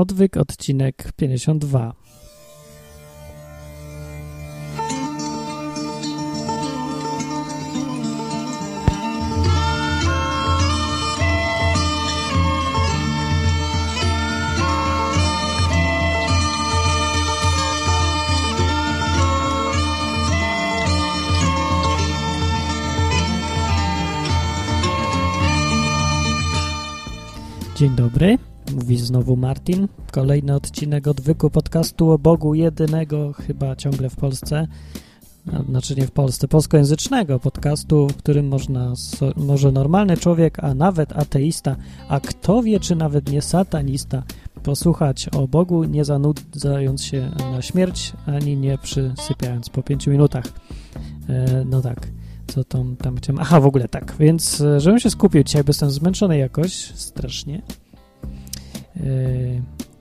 Odwyk, odcinek 52. Dzień dobry, mówi znowu Martin. Kolejny odcinek odwyku podcastu o Bogu jedynego, chyba ciągle w Polsce, znaczy nie w Polsce, polskojęzycznego podcastu, w którym można, może normalny człowiek, a nawet ateista, a kto wie, czy nawet nie satanista, posłuchać o Bogu, nie zanudzając się na śmierć, ani nie przysypiając po pięciu minutach. E, no tak co tam, tam chciałem... Aha, w ogóle tak, więc e, żebym się skupił dzisiaj, bo jestem zmęczony jakoś strasznie,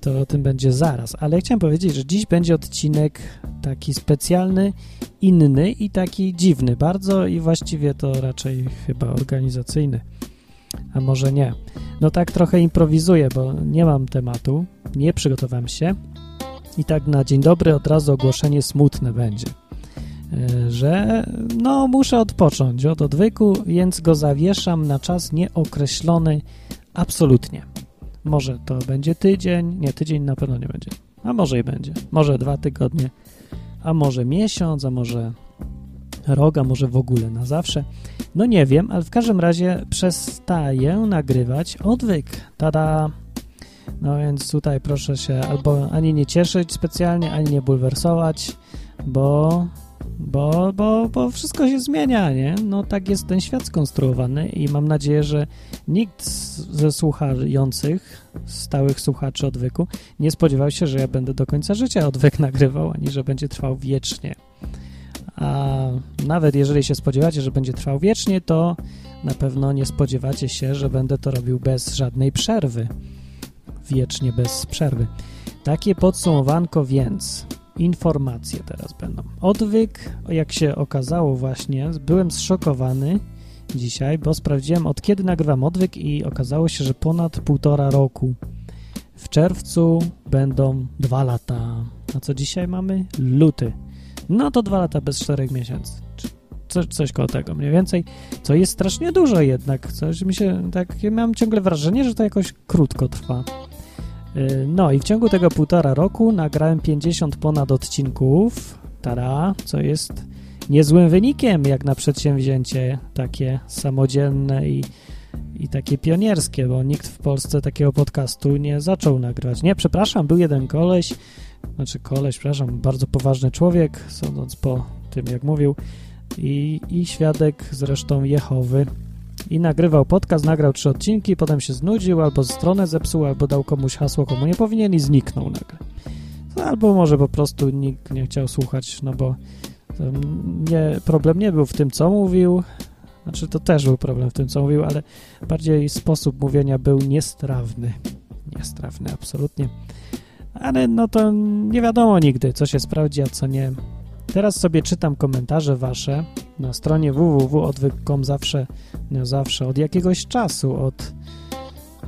to o tym będzie zaraz, ale chciałem powiedzieć, że dziś będzie odcinek taki specjalny, inny i taki dziwny bardzo i właściwie to raczej chyba organizacyjny, a może nie. No tak trochę improwizuję, bo nie mam tematu, nie przygotowałem się i tak na dzień dobry od razu ogłoszenie smutne będzie. E, że no muszę odpocząć od odwyku, więc go zawieszam na czas nieokreślony absolutnie. Może to będzie tydzień, nie, tydzień na pewno nie będzie, a może i będzie, może dwa tygodnie, a może miesiąc, a może rok, a może w ogóle na zawsze. No nie wiem, ale w każdym razie przestaję nagrywać odwyk. Tada! No więc tutaj proszę się albo ani nie cieszyć specjalnie, ani nie bulwersować, bo bo, bo, bo wszystko się zmienia, nie? No tak jest ten świat skonstruowany i mam nadzieję, że nikt ze słuchających, stałych słuchaczy odwyku, nie spodziewał się, że ja będę do końca życia odwyk nagrywał, ani że będzie trwał wiecznie. A nawet jeżeli się spodziewacie, że będzie trwał wiecznie, to na pewno nie spodziewacie się, że będę to robił bez żadnej przerwy. Wiecznie bez przerwy. Takie podsumowanko więc informacje teraz będą. Odwyk, jak się okazało właśnie, byłem zszokowany dzisiaj, bo sprawdziłem od kiedy nagrywam odwyk i okazało się, że ponad półtora roku. W czerwcu będą dwa lata. A co dzisiaj mamy? Luty. No to dwa lata bez czterech miesięcy. Coś, coś koło tego mniej więcej, co jest strasznie dużo jednak. Coś mi się, tak, ja mam ciągle wrażenie, że to jakoś krótko trwa. Y, no i w ciągu tego półtora roku nagrałem 50 ponad odcinków, tara, co jest niezłym wynikiem jak na przedsięwzięcie takie samodzielne i, i takie pionierskie, bo nikt w Polsce takiego podcastu nie zaczął nagrywać. Nie, przepraszam, był jeden koleś, znaczy koleś, przepraszam, bardzo poważny człowiek, sądząc po tym, jak mówił, i, i świadek zresztą Jehowy, i nagrywał podcast, nagrał trzy odcinki, potem się znudził, albo stronę zepsuł, albo dał komuś hasło, komu nie powinien i zniknął nagle. No, albo może po prostu nikt nie chciał słuchać, no bo nie, problem nie był w tym, co mówił, znaczy to też był problem w tym, co mówił, ale bardziej sposób mówienia był niestrawny. Niestrawny, absolutnie. Ale no to nie wiadomo nigdy, co się sprawdzi, a co nie. Teraz sobie czytam komentarze wasze na stronie www.odwyk.com zawsze, no zawsze, od jakiegoś czasu, od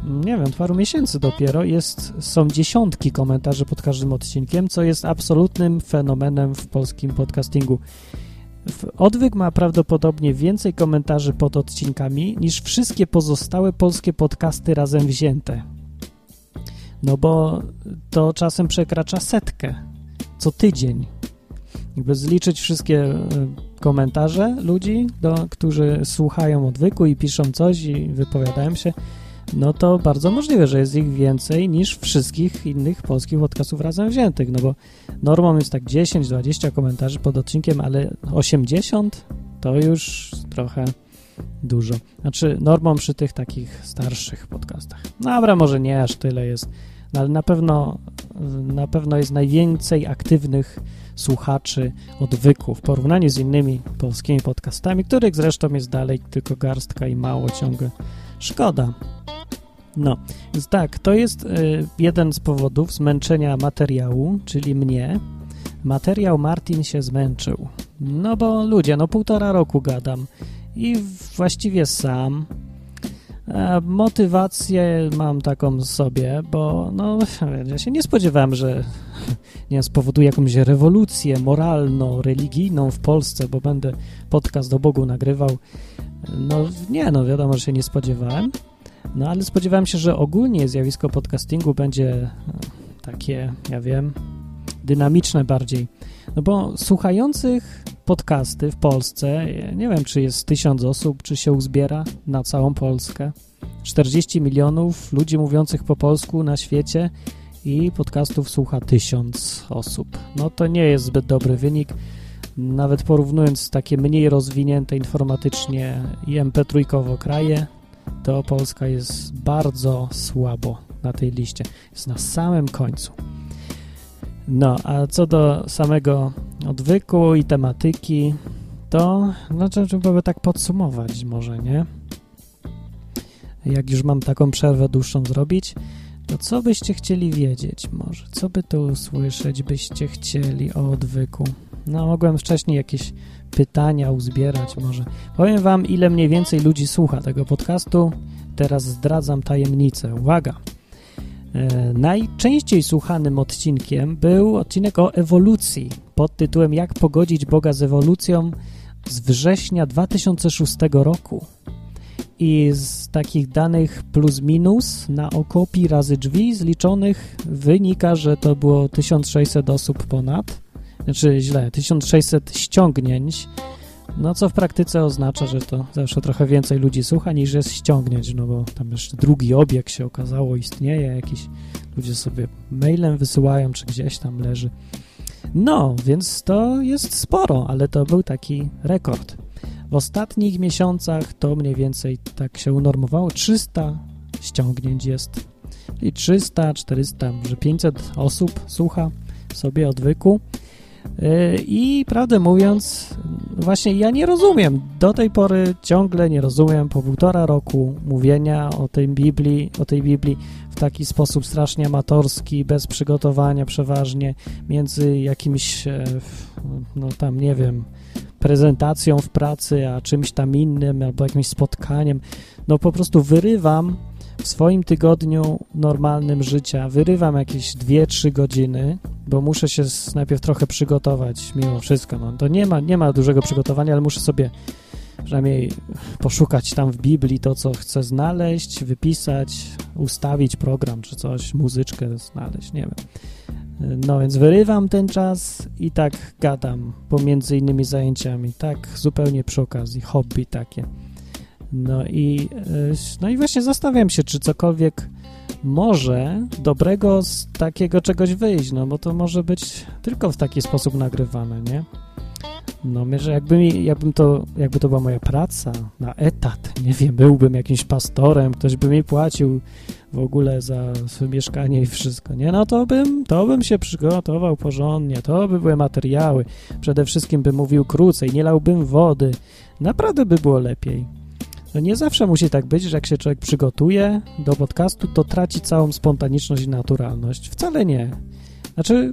nie wiem, paru miesięcy dopiero jest, są dziesiątki komentarzy pod każdym odcinkiem, co jest absolutnym fenomenem w polskim podcastingu. Odwyk ma prawdopodobnie więcej komentarzy pod odcinkami niż wszystkie pozostałe polskie podcasty razem wzięte. No bo to czasem przekracza setkę co tydzień jakby zliczyć wszystkie e, komentarze ludzi, do, którzy słuchają odwyku i piszą coś i wypowiadają się, no to bardzo możliwe, że jest ich więcej niż wszystkich innych polskich podcastów razem wziętych, no bo normą jest tak 10-20 komentarzy pod odcinkiem, ale 80 to już trochę dużo. Znaczy normą przy tych takich starszych podcastach. No dobra, może nie aż tyle jest, no ale na pewno na pewno jest najwięcej aktywnych słuchaczy odwyku w porównaniu z innymi polskimi podcastami, których zresztą jest dalej tylko garstka i mało ciągle. Szkoda. No, więc tak, to jest y, jeden z powodów zmęczenia materiału, czyli mnie. Materiał Martin się zmęczył. No bo ludzie, no półtora roku gadam i właściwie sam E, motywację mam taką sobie, bo no, ja się nie spodziewałem, że nie spowoduje jakąś rewolucję moralno-religijną w Polsce, bo będę podcast o Bogu nagrywał. No nie, no wiadomo, że się nie spodziewałem. No ale spodziewałem się, że ogólnie zjawisko podcastingu będzie e, takie, ja wiem, dynamiczne bardziej. No bo słuchających podcasty w Polsce, nie wiem, czy jest tysiąc osób, czy się uzbiera na całą Polskę. 40 milionów ludzi mówiących po polsku na świecie i podcastów słucha tysiąc osób. No to nie jest zbyt dobry wynik. Nawet porównując takie mniej rozwinięte informatycznie i MP3 kraje, to Polska jest bardzo słabo na tej liście. Jest na samym końcu. No, a co do samego odwyku i tematyki, to no, trzeba by tak podsumować może, nie? Jak już mam taką przerwę dłuższą zrobić, to co byście chcieli wiedzieć może? Co by tu usłyszeć byście chcieli o odwyku? No, mogłem wcześniej jakieś pytania uzbierać może. Powiem wam, ile mniej więcej ludzi słucha tego podcastu. Teraz zdradzam tajemnicę. Uwaga! E, najczęściej słuchanym odcinkiem był odcinek o ewolucji pod tytułem Jak pogodzić Boga z ewolucją z września 2006 roku. I z takich danych plus minus na oko pi razy drzwi zliczonych wynika, że to było 1600 osób ponad, znaczy źle, 1600 ściągnięć no co w praktyce oznacza, że to zawsze trochę więcej ludzi słucha niż jest ściągnięć, no bo tam jeszcze drugi obieg się okazało istnieje, jakiś ludzie sobie mailem wysyłają, czy gdzieś tam leży. No, więc to jest sporo, ale to był taki rekord. W ostatnich miesiącach to mniej więcej tak się unormowało. 300 ściągnięć jest. I 300, 400, może 500 osób słucha sobie odwyku. Y, I prawdę mówiąc, właśnie ja nie rozumiem. Do tej pory ciągle nie rozumiem po półtora roku mówienia o tej Biblii, o tej Biblii w taki sposób strasznie amatorski, bez przygotowania przeważnie, między jakimś, e, no tam nie wiem, prezentacją w pracy, a czymś tam innym, albo jakimś spotkaniem. No po prostu wyrywam w swoim tygodniu normalnym życia wyrywam jakieś 2-3 godziny, bo muszę się najpierw trochę przygotować mimo wszystko. No, to nie ma, nie ma dużego przygotowania, ale muszę sobie przynajmniej poszukać tam w Biblii to, co chcę znaleźć, wypisać, ustawić program czy coś, muzyczkę znaleźć, nie wiem. No więc wyrywam ten czas i tak gadam pomiędzy innymi zajęciami, tak zupełnie przy okazji, hobby takie. No i, e, no i właśnie zastanawiam się, czy cokolwiek może dobrego z takiego czegoś wyjść, no bo to może być tylko w taki sposób nagrywane, nie? No, że jakby, jakbym to, jakby to była moja praca na etat, nie wiem, byłbym jakimś pastorem, ktoś by mi płacił w ogóle za mieszkanie i wszystko, nie? No to bym, to bym się przygotował porządnie, to by były materiały, przede wszystkim bym mówił krócej, nie lałbym wody, naprawdę by było lepiej. No nie zawsze musi tak być, że jak się człowiek przygotuje do podcastu, to traci całą spontaniczność i naturalność. Wcale nie. Znaczy,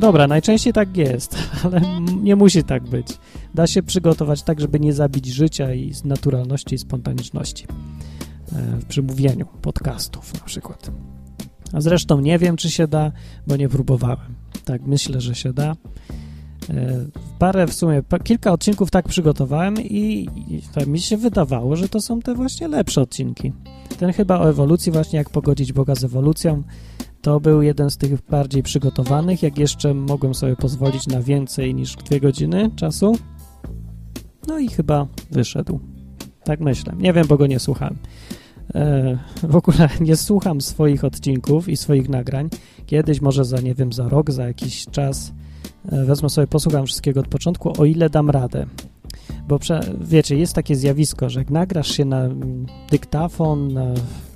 dobra, najczęściej tak jest, ale nie musi tak być. Da się przygotować tak, żeby nie zabić życia i naturalności i spontaniczności e, w przemówieniu podcastów na przykład. A zresztą nie wiem, czy się da, bo nie próbowałem. Tak, myślę, że się da. E, parę w sumie, kilka odcinków tak przygotowałem i, i mi się wydawało, że to są te właśnie lepsze odcinki. Ten chyba o ewolucji, właśnie jak pogodzić Boga z ewolucją, to był jeden z tych bardziej przygotowanych, jak jeszcze mogłem sobie pozwolić na więcej niż dwie godziny czasu. No i chyba wyszedł. Tak myślę. Nie wiem, bo go nie słuchałem. E, w ogóle nie słucham swoich odcinków i swoich nagrań. Kiedyś, może za, nie wiem, za rok, za jakiś czas wezmę sobie, posłucham wszystkiego od początku, o ile dam radę. Bo wiecie, jest takie zjawisko, że jak nagrasz się na dyktafon, na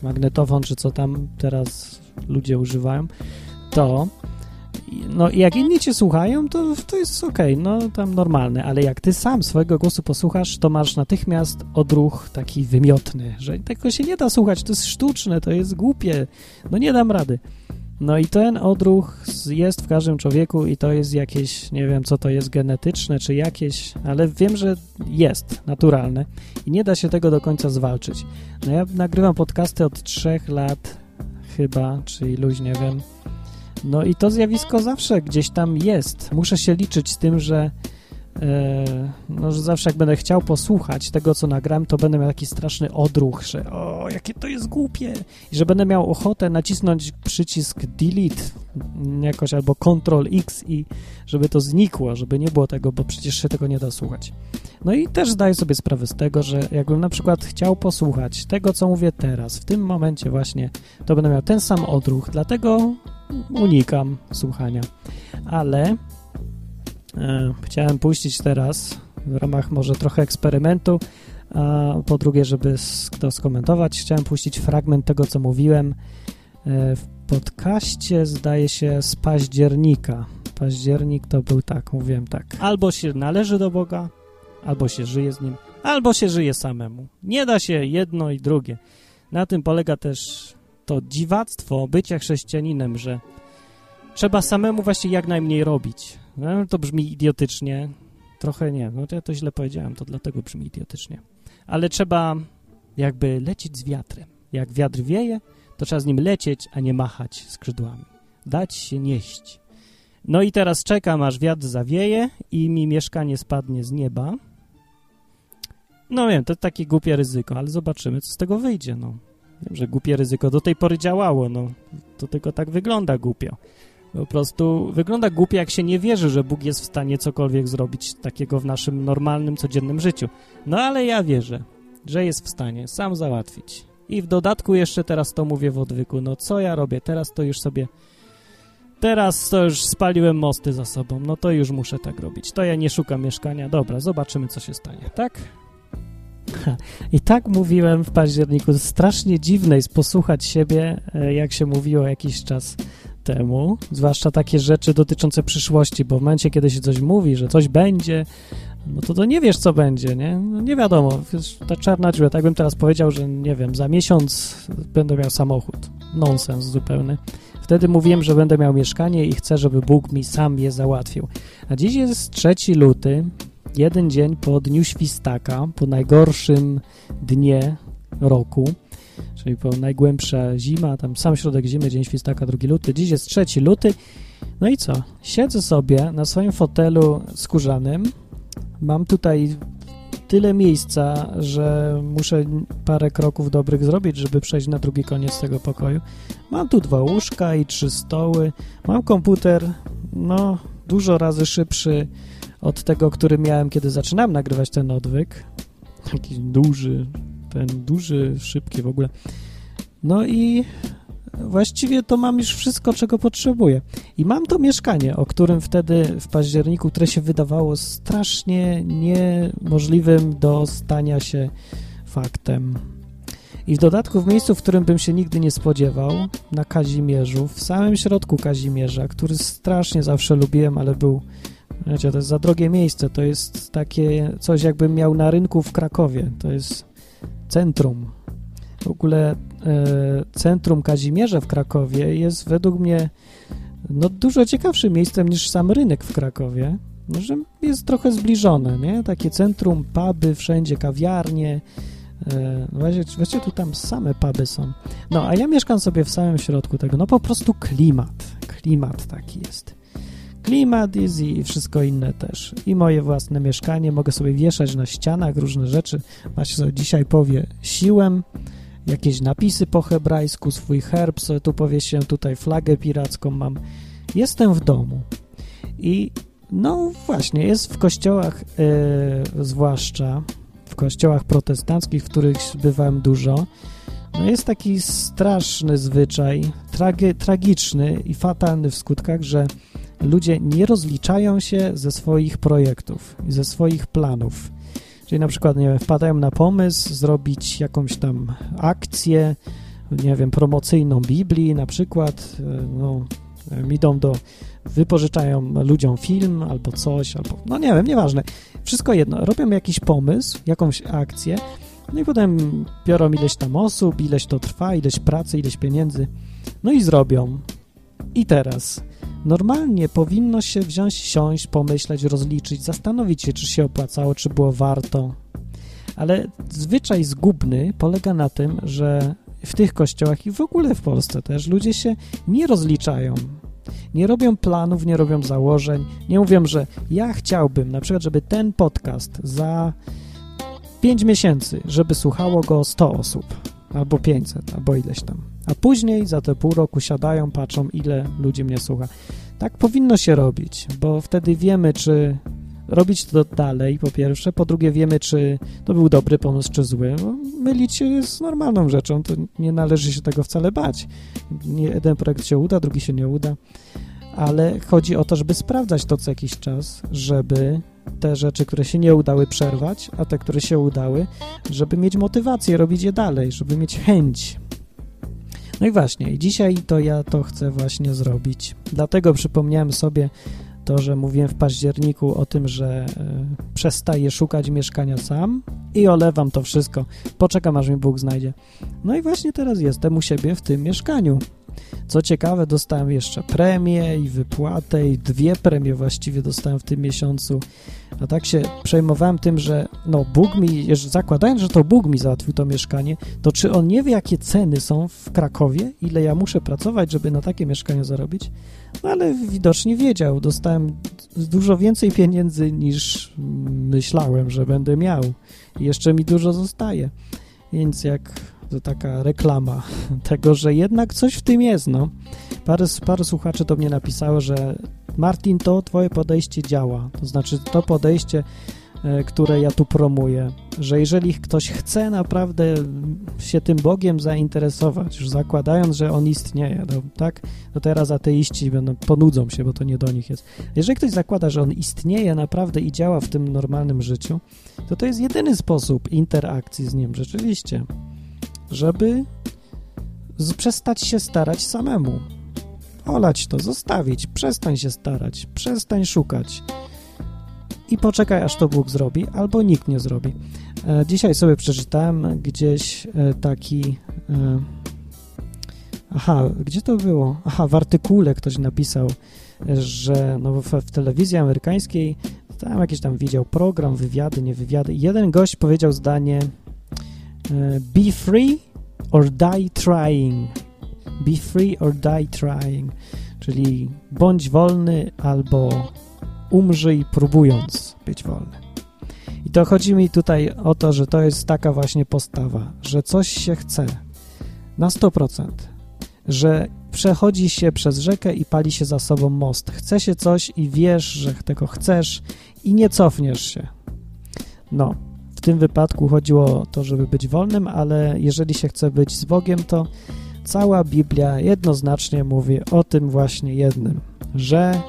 magnetofon, czy co tam teraz ludzie używają, to no jak inni cię słuchają, to, to jest okej, okay, no tam normalne, ale jak ty sam swojego głosu posłuchasz, to masz natychmiast odruch taki wymiotny, że tego się nie da słuchać, to jest sztuczne, to jest głupie, no nie dam rady. No i ten odruch jest w każdym człowieku i to jest jakieś, nie wiem co to jest, genetyczne czy jakieś, ale wiem, że jest naturalne i nie da się tego do końca zwalczyć. No ja nagrywam podcasty od trzech lat chyba, czy iluś, nie wiem. No i to zjawisko zawsze gdzieś tam jest. Muszę się liczyć z tym, że no, że zawsze jak będę chciał posłuchać tego, co nagram, to będę miał taki straszny odruch, że o, jakie to jest głupie i że będę miał ochotę nacisnąć przycisk delete jakoś albo Ctrl X i żeby to znikło, żeby nie było tego, bo przecież się tego nie da słuchać. No i też zdaję sobie sprawę z tego, że jakbym na przykład chciał posłuchać tego, co mówię teraz, w tym momencie właśnie, to będę miał ten sam odruch, dlatego unikam słuchania. Ale chciałem puścić teraz w ramach może trochę eksperymentu, a po drugie, żeby to skomentować, chciałem puścić fragment tego, co mówiłem e, w podcaście, zdaje się, z października. Październik to był tak, mówiłem tak. Albo się należy do Boga, albo się żyje z Nim, albo się żyje samemu. Nie da się jedno i drugie. Na tym polega też to dziwactwo bycia chrześcijaninem, że trzeba samemu właśnie jak najmniej robić. No, to brzmi idiotycznie. Trochę nie. No to ja to źle powiedziałem, to dlatego brzmi idiotycznie. Ale trzeba jakby lecieć z wiatrem. Jak wiatr wieje, to trzeba z nim lecieć, a nie machać skrzydłami. Dać się nieść. No i teraz czekam, aż wiatr zawieje i mi mieszkanie spadnie z nieba. No wiem, to takie głupie ryzyko, ale zobaczymy, co z tego wyjdzie, no. Wiem, że głupie ryzyko do tej pory działało, no. To tylko tak wygląda głupio. Po prostu wygląda głupie, jak się nie wierzy, że Bóg jest w stanie cokolwiek zrobić takiego w naszym normalnym, codziennym życiu. No ale ja wierzę, że jest w stanie sam załatwić. I w dodatku jeszcze teraz to mówię w odwyku. No co ja robię? Teraz to już sobie... Teraz to już spaliłem mosty za sobą. No to już muszę tak robić. To ja nie szukam mieszkania. Dobra, zobaczymy, co się stanie. Tak? I tak mówiłem w październiku. Strasznie dziwne jest posłuchać siebie, e, jak się mówiło jakiś czas temu, zwłaszcza takie rzeczy dotyczące przyszłości, bo w momencie, kiedy się coś mówi, że coś będzie, no to to nie wiesz, co będzie, nie? No nie wiadomo, ta czarna dziura, tak bym teraz powiedział, że nie wiem, za miesiąc będę miał samochód. Nonsens zupełny. Wtedy mówiłem, że będę miał mieszkanie i chcę, żeby Bóg mi sam je załatwił. A dziś jest 3 luty, jeden dzień po dniu świstaka, po najgorszym dnie roku czyli po najgłębsza zima, tam sam środek zimy, dzień świstaka, 2 luty. Dziś jest 3 luty. No i co? Siedzę sobie na swoim fotelu skórzanym. Mam tutaj tyle miejsca, że muszę parę kroków dobrych zrobić, żeby przejść na drugi koniec tego pokoju. Mam tu dwa łóżka i trzy stoły. Mam komputer, no, dużo razy szybszy od tego, który miałem, kiedy zaczynałem nagrywać ten odwyk. Jakiś duży, ten duży, szybki w ogóle. No i właściwie to mam już wszystko, czego potrzebuję. I mam to mieszkanie, o którym wtedy w październiku, które się wydawało strasznie niemożliwym do stania się faktem. I w dodatku w miejscu, w którym bym się nigdy nie spodziewał, na Kazimierzu, w samym środku Kazimierza, który strasznie zawsze lubiłem, ale był, wiecie, to jest za drogie miejsce, to jest takie coś jakbym miał na rynku w Krakowie, to jest centrum. W ogóle e, centrum Kazimierza w Krakowie jest według mnie no, dużo ciekawszym miejscem niż sam rynek w Krakowie, że jest trochę zbliżone, nie? Takie centrum, puby, wszędzie kawiarnie, e, właściwie, właściwie tu tam same puby są. No, a ja mieszkam sobie w samym środku tego, no po prostu klimat, klimat taki jest. Klimat jest i wszystko inne też. I moje własne mieszkanie, mogę sobie wieszać na ścianach różne rzeczy. Macie sobie dzisiaj powie siłem, jakieś napisy po hebrajsku, swój herb sobie tu powiesiłem, tutaj flagę piracką mam. Jestem w domu. I no właśnie, jest w kościołach, yy, zwłaszcza w kościołach protestanckich, w których bywałem dużo, no jest taki straszny zwyczaj, tragi tragiczny i fatalny w skutkach, że ludzie nie rozliczają się ze swoich projektów ze swoich planów. Czyli na przykład, nie wiem, wpadają na pomysł zrobić jakąś tam akcję, nie wiem, promocyjną Biblii na przykład, e, no, idą do, wypożyczają ludziom film albo coś, albo, no nie wiem, nieważne. Wszystko jedno, robią jakiś pomysł, jakąś akcję, no i potem biorą ileś tam osób, ileś to trwa, ileś pracy, ileś pieniędzy, no i zrobią. I teraz, normalnie powinno się wziąć, siąść, pomyśleć, rozliczyć, zastanowić się, czy się opłacało, czy było warto. Ale zwyczaj zgubny polega na tym, że w tych kościołach i w ogóle w Polsce też ludzie się nie rozliczają. Nie robią planów, nie robią założeń, nie mówią, że ja chciałbym na przykład, żeby ten podcast za 5 miesięcy, żeby słuchało go 100 osób, albo 500, albo ileś tam. A później za te pół roku siadają, patrzą, ile ludzi mnie słucha. Tak powinno się robić, bo wtedy wiemy, czy robić to dalej, po pierwsze. Po drugie, wiemy, czy to był dobry pomysł, czy zły. No, mylić się jest normalną rzeczą, to nie należy się tego wcale bać. Nie, jeden projekt się uda, drugi się nie uda, ale chodzi o to, żeby sprawdzać to co jakiś czas, żeby te rzeczy, które się nie udały, przerwać, a te, które się udały, żeby mieć motywację, robić je dalej, żeby mieć chęć. No i właśnie, dzisiaj to ja to chcę właśnie zrobić. Dlatego przypomniałem sobie to, że mówiłem w październiku o tym, że y, przestaję szukać mieszkania sam i olewam to wszystko. Poczekam, aż mi Bóg znajdzie. No i właśnie teraz jestem u siebie w tym mieszkaniu. Co ciekawe, dostałem jeszcze premię i wypłatę i dwie premie właściwie dostałem w tym miesiącu. A tak się przejmowałem tym, że no Bóg mi, zakładając, że to Bóg mi załatwił to mieszkanie, to czy on nie wie, jakie ceny są w Krakowie, ile ja muszę pracować, żeby na takie mieszkanie zarobić? No ale widocznie wiedział. Dostałem dużo więcej pieniędzy niż myślałem, że będę miał. I jeszcze mi dużo zostaje. Więc jak to taka reklama tego, że jednak coś w tym jest, no. Parę, parę słuchaczy do mnie napisało, że Martin, to twoje podejście działa. To znaczy to podejście E, które ja tu promuję, że jeżeli ktoś chce naprawdę się tym Bogiem zainteresować, już zakładając, że On istnieje, to, tak, to teraz ateiści będą, ponudzą się, bo to nie do nich jest. Jeżeli ktoś zakłada, że On istnieje naprawdę i działa w tym normalnym życiu, to to jest jedyny sposób interakcji z Nim rzeczywiście, żeby przestać się starać samemu. Olać to, zostawić, przestań się starać, przestań szukać i poczekaj, aż to Bóg zrobi, albo nikt nie zrobi. E, dzisiaj sobie przeczytałem gdzieś e, taki... E, aha, gdzie to było? Aha, w artykule ktoś napisał, że no w, w telewizji amerykańskiej tam jakiś tam widział program, wywiady, nie wywiady. Jeden gość powiedział zdanie be free or die trying. Be free or die trying. Czyli bądź wolny albo umrzyj próbując być wolny. I to chodzi mi tutaj o to, że to jest taka właśnie postawa, że coś się chce na 100%, że przechodzi się przez rzekę i pali się za sobą most. Chce się coś i wiesz, że tego chcesz i nie cofniesz się. No, tym wypadku chodziło o to, żeby być wolnym, ale jeżeli się chce być z Bogiem, to cała Biblia jednoznacznie mówi o tym właśnie jednym, że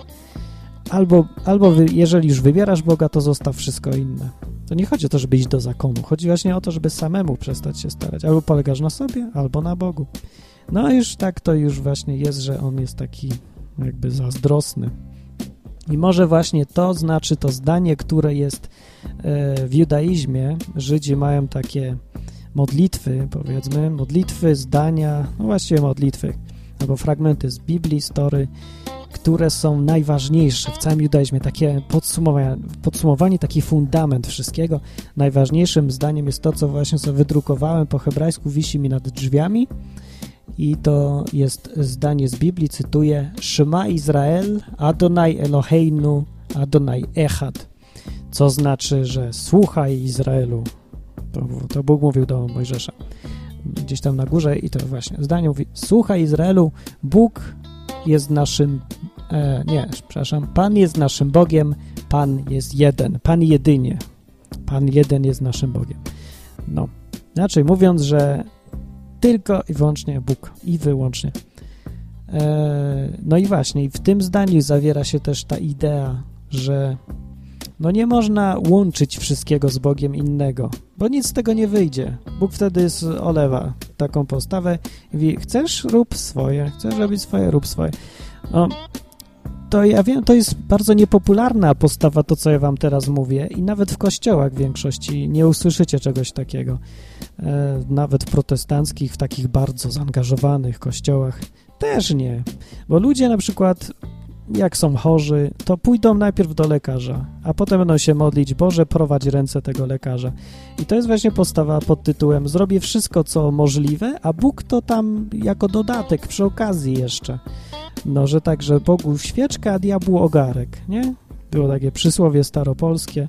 albo, albo wy, jeżeli już wybierasz Boga, to zostaw wszystko inne. To nie chodzi o to, żeby iść do zakonu. Chodzi właśnie o to, żeby samemu przestać się starać. Albo polegasz na sobie, albo na Bogu. No już tak to już właśnie jest, że on jest taki jakby zazdrosny. I może właśnie to znaczy to zdanie, które jest e, w judaizmie. Żydzi mają takie modlitwy, powiedzmy, modlitwy, zdania, no właściwie modlitwy, albo fragmenty z Biblii, story, które są najważniejsze w całym judaizmie, takie podsumowanie, podsumowanie, taki fundament wszystkiego. Najważniejszym zdaniem jest to, co właśnie sobie wydrukowałem po hebrajsku, wisi mi nad drzwiami i to jest zdanie z Biblii, cytuję Shema Izrael, Adonai Eloheinu, Adonai Echad, co znaczy, że słuchaj Izraelu. To, to Bóg mówił do Mojżesza gdzieś tam na górze i to właśnie zdanie mówi słuchaj Izraelu, Bóg jest naszym, e, nie, przepraszam, Pan jest naszym Bogiem, Pan jest jeden, Pan jedynie, Pan jeden jest naszym Bogiem. No, inaczej mówiąc, że tylko i wyłącznie Bóg i wyłącznie. E, no i właśnie, w tym zdaniu zawiera się też ta idea, że no nie można łączyć wszystkiego z Bogiem innego, bo nic z tego nie wyjdzie. Bóg wtedy olewa taką postawę i mówi, chcesz, rób swoje, chcesz robić swoje, rób swoje. No, to ja wiem, to jest bardzo niepopularna postawa, to co ja wam teraz mówię i nawet w kościołach w większości nie usłyszycie czegoś takiego. E, nawet w protestanckich, w takich bardzo zaangażowanych kościołach też nie, bo ludzie na przykład jak są chorzy, to pójdą najpierw do lekarza, a potem będą się modlić, Boże, prowadź ręce tego lekarza. I to jest właśnie postawa pod tytułem zrobię wszystko, co możliwe, a Bóg to tam jako dodatek, przy okazji jeszcze. No, że tak, że Bogu świeczka, a diabłu ogarek, nie? Było takie przysłowie staropolskie.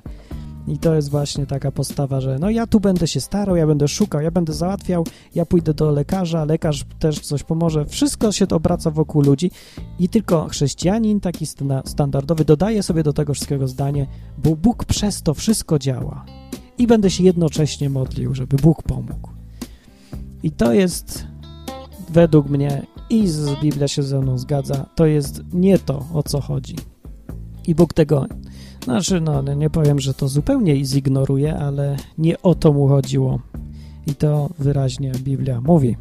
I to jest właśnie taka postawa, że no ja tu będę się starał, ja będę szukał, ja będę załatwiał, ja pójdę do lekarza, lekarz też coś pomoże. Wszystko się to obraca wokół ludzi i tylko chrześcijanin, taki standardowy, dodaje sobie do tego wszystkiego zdanie, bo Bóg przez to wszystko działa. I będę się jednocześnie modlił, żeby Bóg pomógł. I to jest według mnie i z Biblia się ze mną zgadza, to jest nie to, o co chodzi. I Bóg tego znaczy, no, nie powiem, że to zupełnie zignoruje, ale nie o to mu chodziło. I to wyraźnie Biblia mówi.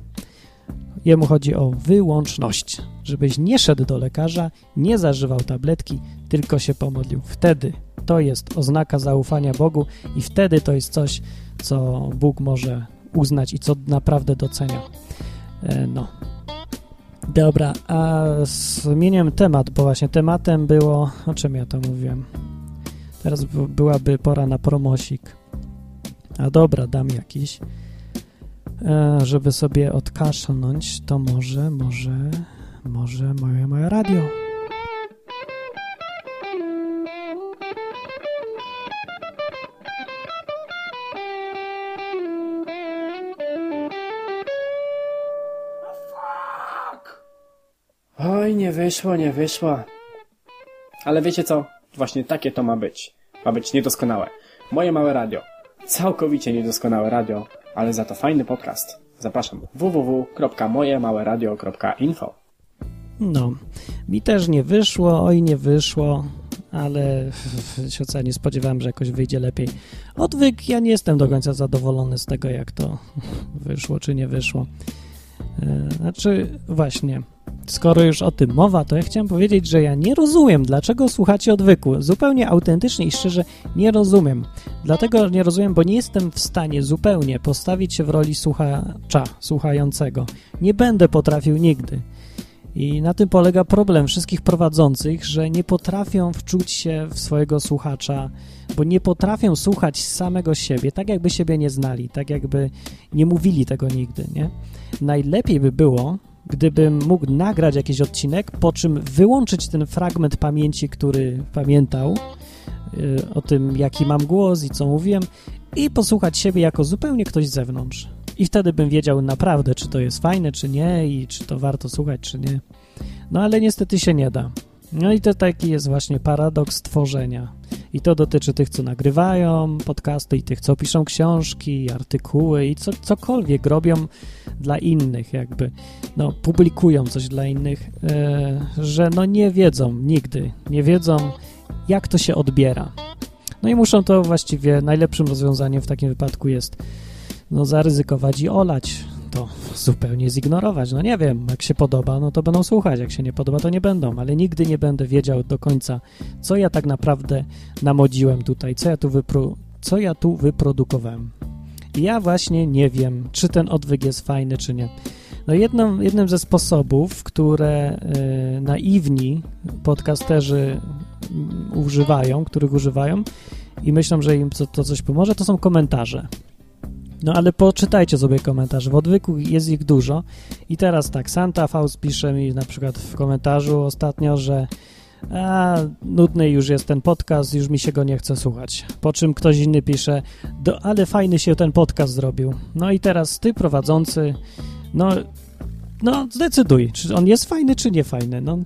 Jemu chodzi o wyłączność, żebyś nie szedł do lekarza, nie zażywał tabletki, tylko się pomodlił. Wtedy to jest oznaka zaufania Bogu i wtedy to jest coś, co Bóg może uznać i co naprawdę docenia. E, no. Dobra, a zmieniam temat, bo właśnie tematem było... O czym ja to mówiłem? Teraz byłaby pora na promosik. A dobra, dam jakiś. E, żeby sobie odkaszlnąć, to może, może, może moje, moje radio. Oj, nie wyszło, nie wyszło. Ale wiecie co? Właśnie takie to ma być. Ma być niedoskonałe. Moje małe radio. Całkowicie niedoskonałe radio, ale za to fajny podcast. Zapraszam www.mojemałeradio.info No, mi też nie wyszło, oj nie wyszło, ale się nie spodziewałem, że jakoś wyjdzie lepiej. Odwyk, ja nie jestem do końca zadowolony z tego, jak to wyszło czy nie wyszło. E, znaczy, właśnie, skoro już o tym mowa, to ja chciałem powiedzieć, że ja nie rozumiem, dlaczego słuchacie odwyku. Zupełnie autentycznie i szczerze nie rozumiem. Dlatego nie rozumiem, bo nie jestem w stanie zupełnie postawić się w roli słuchacza, słuchającego. Nie będę potrafił nigdy. I na tym polega problem wszystkich prowadzących, że nie potrafią wczuć się w swojego słuchacza, bo nie potrafią słuchać samego siebie, tak jakby siebie nie znali, tak jakby nie mówili tego nigdy, nie? Najlepiej by było, gdybym mógł nagrać jakiś odcinek, po czym wyłączyć ten fragment pamięci, który pamiętał yy, o tym, jaki mam głos i co mówiłem i posłuchać siebie jako zupełnie ktoś z zewnątrz. I wtedy bym wiedział naprawdę, czy to jest fajne, czy nie i czy to warto słuchać, czy nie. No ale niestety się nie da. No i to taki jest właśnie paradoks tworzenia. I to dotyczy tych, co nagrywają podcasty i tych, co piszą książki, artykuły i co, cokolwiek robią dla innych jakby. No, publikują coś dla innych, e, że no nie wiedzą nigdy, nie wiedzą jak to się odbiera. No i muszą to właściwie, najlepszym rozwiązaniem w takim wypadku jest no zaryzykować i olać to zupełnie zignorować. No nie wiem, jak się podoba, no to będą słuchać, jak się nie podoba, to nie będą, ale nigdy nie będę wiedział do końca, co ja tak naprawdę namodziłem tutaj, co ja tu, wypro co ja tu wyprodukowałem. I ja właśnie nie wiem, czy ten odwyk jest fajny, czy nie. No jedną, jednym ze sposobów, które y, naiwni podcasterzy y, używają, których używają i myślą, że im to, to coś pomoże, to są komentarze. No ale poczytajcie sobie komentarze, w odwyku jest ich dużo. I teraz tak, Santa Faust pisze mi na przykład w komentarzu ostatnio, że a, nudny już jest ten podcast, już mi się go nie chce słuchać. Po czym ktoś inny pisze, do, ale fajny się ten podcast zrobił. No i teraz ty prowadzący, no, no zdecyduj, czy on jest fajny, czy nie fajny. No,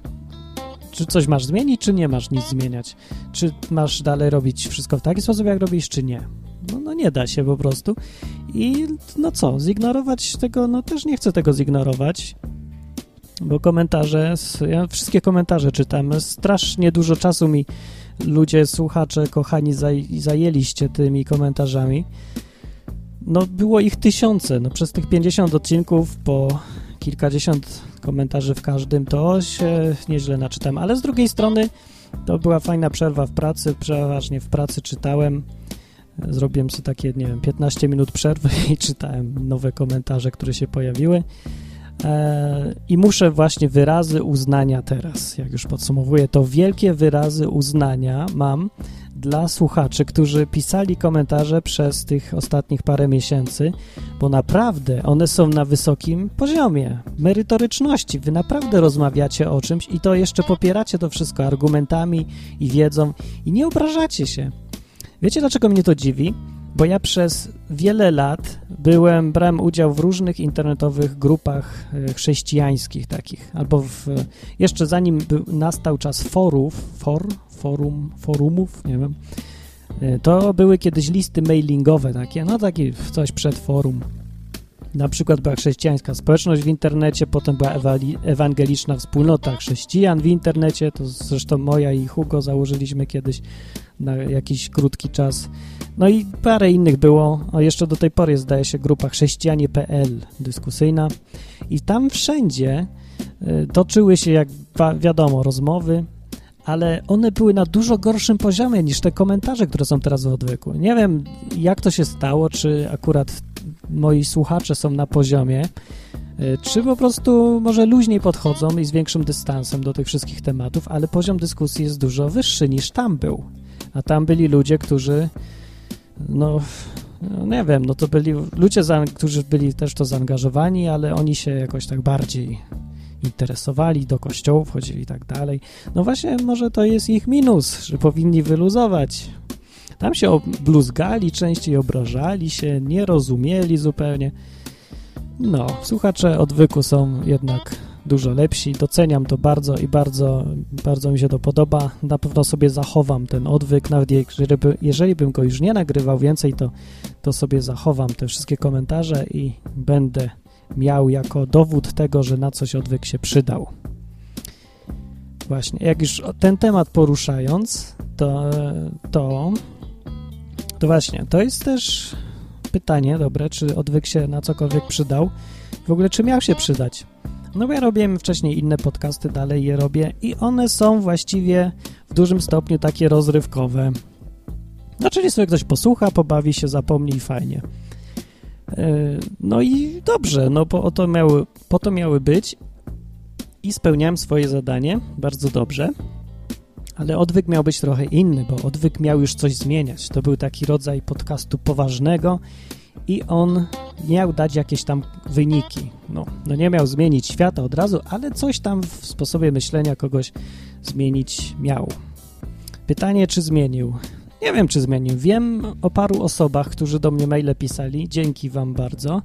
czy coś masz zmienić, czy nie masz nic zmieniać? Czy masz dalej robić wszystko w taki sposób, jak robisz, czy nie? No, no nie da się po prostu. I no co, zignorować tego, no też nie chcę tego zignorować, bo komentarze, ja wszystkie komentarze czytam, strasznie dużo czasu mi ludzie, słuchacze, kochani, zaj, zajęliście tymi komentarzami. No było ich tysiące, no przez tych 50 odcinków po kilkadziesiąt komentarzy w każdym, to się nieźle naczytam, ale z drugiej strony to była fajna przerwa w pracy, przeważnie w pracy czytałem, zrobiłem sobie takie, nie wiem, 15 minut przerwy i czytałem nowe komentarze, które się pojawiły. E, I muszę właśnie wyrazy uznania teraz, jak już podsumowuję, to wielkie wyrazy uznania mam dla słuchaczy, którzy pisali komentarze przez tych ostatnich parę miesięcy, bo naprawdę one są na wysokim poziomie merytoryczności. Wy naprawdę rozmawiacie o czymś i to jeszcze popieracie to wszystko argumentami i wiedzą i nie obrażacie się. Wiecie, dlaczego mnie to dziwi? Bo ja przez wiele lat byłem, brałem udział w różnych internetowych grupach e, chrześcijańskich takich, albo w, jeszcze zanim nastał czas forów, for, forum, forumów, nie wiem, e, to były kiedyś listy mailingowe takie, no takie coś przed forum. Na przykład była chrześcijańska społeczność w internecie, potem była ewangeliczna wspólnota chrześcijan w internecie, to zresztą moja i Hugo założyliśmy kiedyś na jakiś krótki czas. No i parę innych było, a jeszcze do tej pory zdaje się, grupa chrześcijanie.pl dyskusyjna i tam wszędzie y, toczyły się, jak wiadomo, rozmowy, ale one były na dużo gorszym poziomie niż te komentarze, które są teraz w odwyku. Nie wiem, jak to się stało, czy akurat moi słuchacze są na poziomie, y, czy po prostu może luźniej podchodzą i z większym dystansem do tych wszystkich tematów, ale poziom dyskusji jest dużo wyższy niż tam był. A tam byli ludzie, którzy no, no nie wiem, no to byli ludzie, którzy byli też to zaangażowani, ale oni się jakoś tak bardziej interesowali, do kościołów chodzili i tak dalej. No właśnie, może to jest ich minus, że powinni wyluzować. Tam się bluzgali, częściej obrażali się, nie rozumieli zupełnie. No, słuchacze odwyku są jednak dużo lepsi. Doceniam to bardzo i bardzo, bardzo mi się to podoba. Na pewno sobie zachowam ten odwyk, nawet jeżeli, jeżeli bym go już nie nagrywał więcej, to, to sobie zachowam te wszystkie komentarze i będę miał jako dowód tego, że na coś odwyk się przydał. Właśnie, jak już ten temat poruszając, to, to, to właśnie, to jest też pytanie, dobre, czy odwyk się na cokolwiek przydał, w ogóle czy miał się przydać. No bo ja robiłem wcześniej inne podcasty, dalej je robię i one są właściwie w dużym stopniu takie rozrywkowe. No czyli sobie ktoś posłucha, pobawi się, zapomni i fajnie. E, no i dobrze, no bo to miały, po to miały być i spełniałem swoje zadanie bardzo dobrze, ale odwyk miał być trochę inny, bo odwyk miał już coś zmieniać. To był taki rodzaj podcastu poważnego i on miał dać jakieś tam wyniki. No, no nie miał zmienić świata od razu, ale coś tam w sposobie myślenia kogoś zmienić miał. Pytanie, czy zmienił? Nie wiem, czy zmienił. Wiem o paru osobach, którzy do mnie maile pisali, dzięki wam bardzo,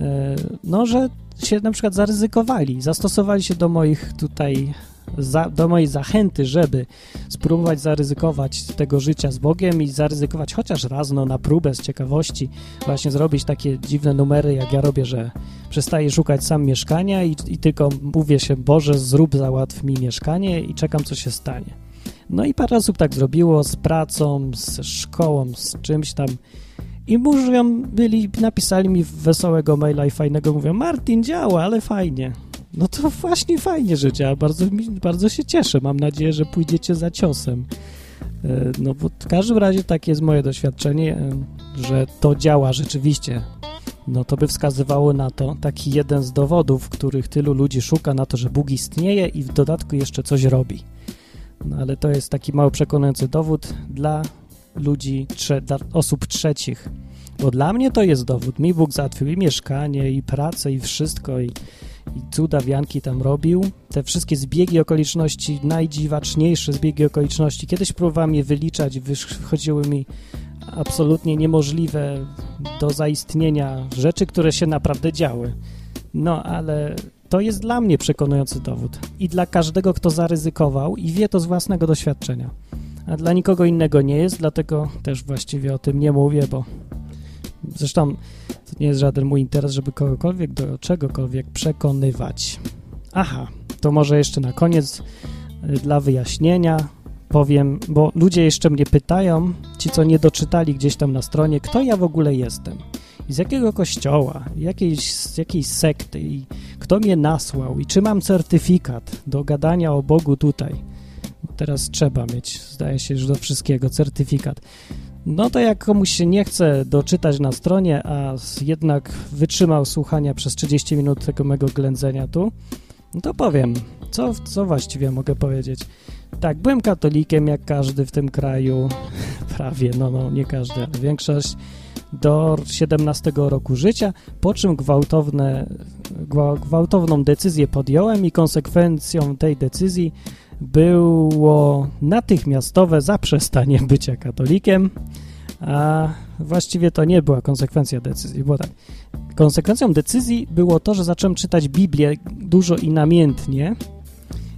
e, no, że się na przykład zaryzykowali, zastosowali się do moich tutaj za, do mojej zachęty, żeby spróbować zaryzykować tego życia z Bogiem i zaryzykować chociaż raz no, na próbę z ciekawości, właśnie zrobić takie dziwne numery, jak ja robię, że przestaję szukać sam mieszkania i, i tylko mówię się, Boże, zrób, załatw mi mieszkanie i czekam, co się stanie. No i parę osób tak zrobiło z pracą, z szkołą, z czymś tam. I mówią, byli, napisali mi wesołego maila i fajnego, mówią, Martin, działa, ale fajnie. No to właśnie fajnie, że działa. Bardzo, bardzo się cieszę. Mam nadzieję, że pójdziecie za ciosem. E, no bo w każdym razie takie jest moje doświadczenie, e, że to działa rzeczywiście. No to by wskazywało na to taki jeden z dowodów, których tylu ludzi szuka na to, że Bóg istnieje i w dodatku jeszcze coś robi. No ale to jest taki mało przekonujący dowód dla ludzi, dla osób trzecich. Bo dla mnie to jest dowód. Mi Bóg załatwił i mieszkanie, i pracę, i wszystko, i i cuda wianki tam robił. Te wszystkie zbiegi okoliczności, najdziwaczniejsze zbiegi okoliczności, kiedyś próbowałem je wyliczać, wychodziły mi absolutnie niemożliwe do zaistnienia rzeczy, które się naprawdę działy. No, ale to jest dla mnie przekonujący dowód i dla każdego, kto zaryzykował i wie to z własnego doświadczenia. A dla nikogo innego nie jest, dlatego też właściwie o tym nie mówię, bo zresztą to nie jest żaden mój interes, żeby kogokolwiek do czegokolwiek przekonywać. Aha, to może jeszcze na koniec y, dla wyjaśnienia powiem, bo ludzie jeszcze mnie pytają, ci co nie doczytali gdzieś tam na stronie, kto ja w ogóle jestem z jakiego kościoła, jakiejś, z jakiej sekty i kto mnie nasłał i czy mam certyfikat do gadania o Bogu tutaj. Teraz trzeba mieć, zdaje się, że do wszystkiego certyfikat. No to jak komuś się nie chce doczytać na stronie, a jednak wytrzymał słuchania przez 30 minut tego mego ględzenia tu, no to powiem, co, co właściwie mogę powiedzieć. Tak, byłem katolikiem jak każdy w tym kraju, prawie, no, no nie każdy, ale większość, do 17 roku życia, po czym gwałtowne, gwałtowną decyzję podjąłem i konsekwencją tej decyzji było natychmiastowe zaprzestanie bycia katolikiem, a właściwie to nie była konsekwencja decyzji, bo tak. Konsekwencją decyzji było to, że zacząłem czytać Biblię dużo i namiętnie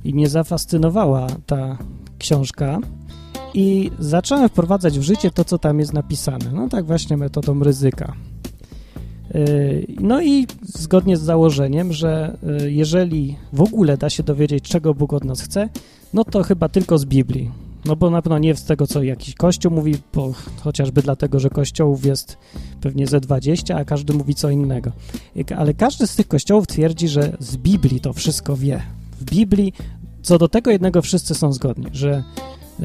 i mnie zafascynowała ta książka i zacząłem wprowadzać w życie to, co tam jest napisane. No tak właśnie metodą ryzyka. Yy, no i zgodnie z założeniem, że yy, jeżeli w ogóle da się dowiedzieć, czego Bóg od nas chce, no to chyba tylko z Biblii. No bo na pewno nie z tego, co jakiś kościół mówi, bo chociażby dlatego, że kościołów jest pewnie ze 20, a każdy mówi co innego. Ale każdy z tych kościołów twierdzi, że z Biblii to wszystko wie. W Biblii co do tego jednego wszyscy są zgodni, że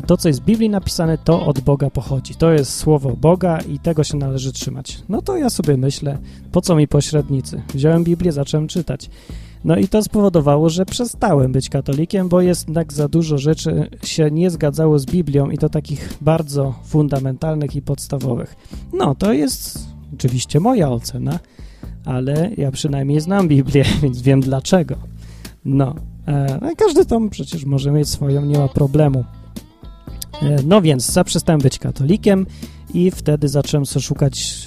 to, co jest w Biblii napisane, to od Boga pochodzi. To jest słowo Boga i tego się należy trzymać. No to ja sobie myślę, po co mi pośrednicy? Wziąłem Biblię, zacząłem czytać. No i to spowodowało, że przestałem być katolikiem, bo jednak za dużo rzeczy się nie zgadzało z Biblią i to takich bardzo fundamentalnych i podstawowych. No, to jest oczywiście moja ocena, ale ja przynajmniej znam Biblię, więc wiem dlaczego. No, e, no każdy tam przecież może mieć swoją, nie ma problemu. E, no więc zaprzestałem być katolikiem i wtedy zacząłem sobie szukać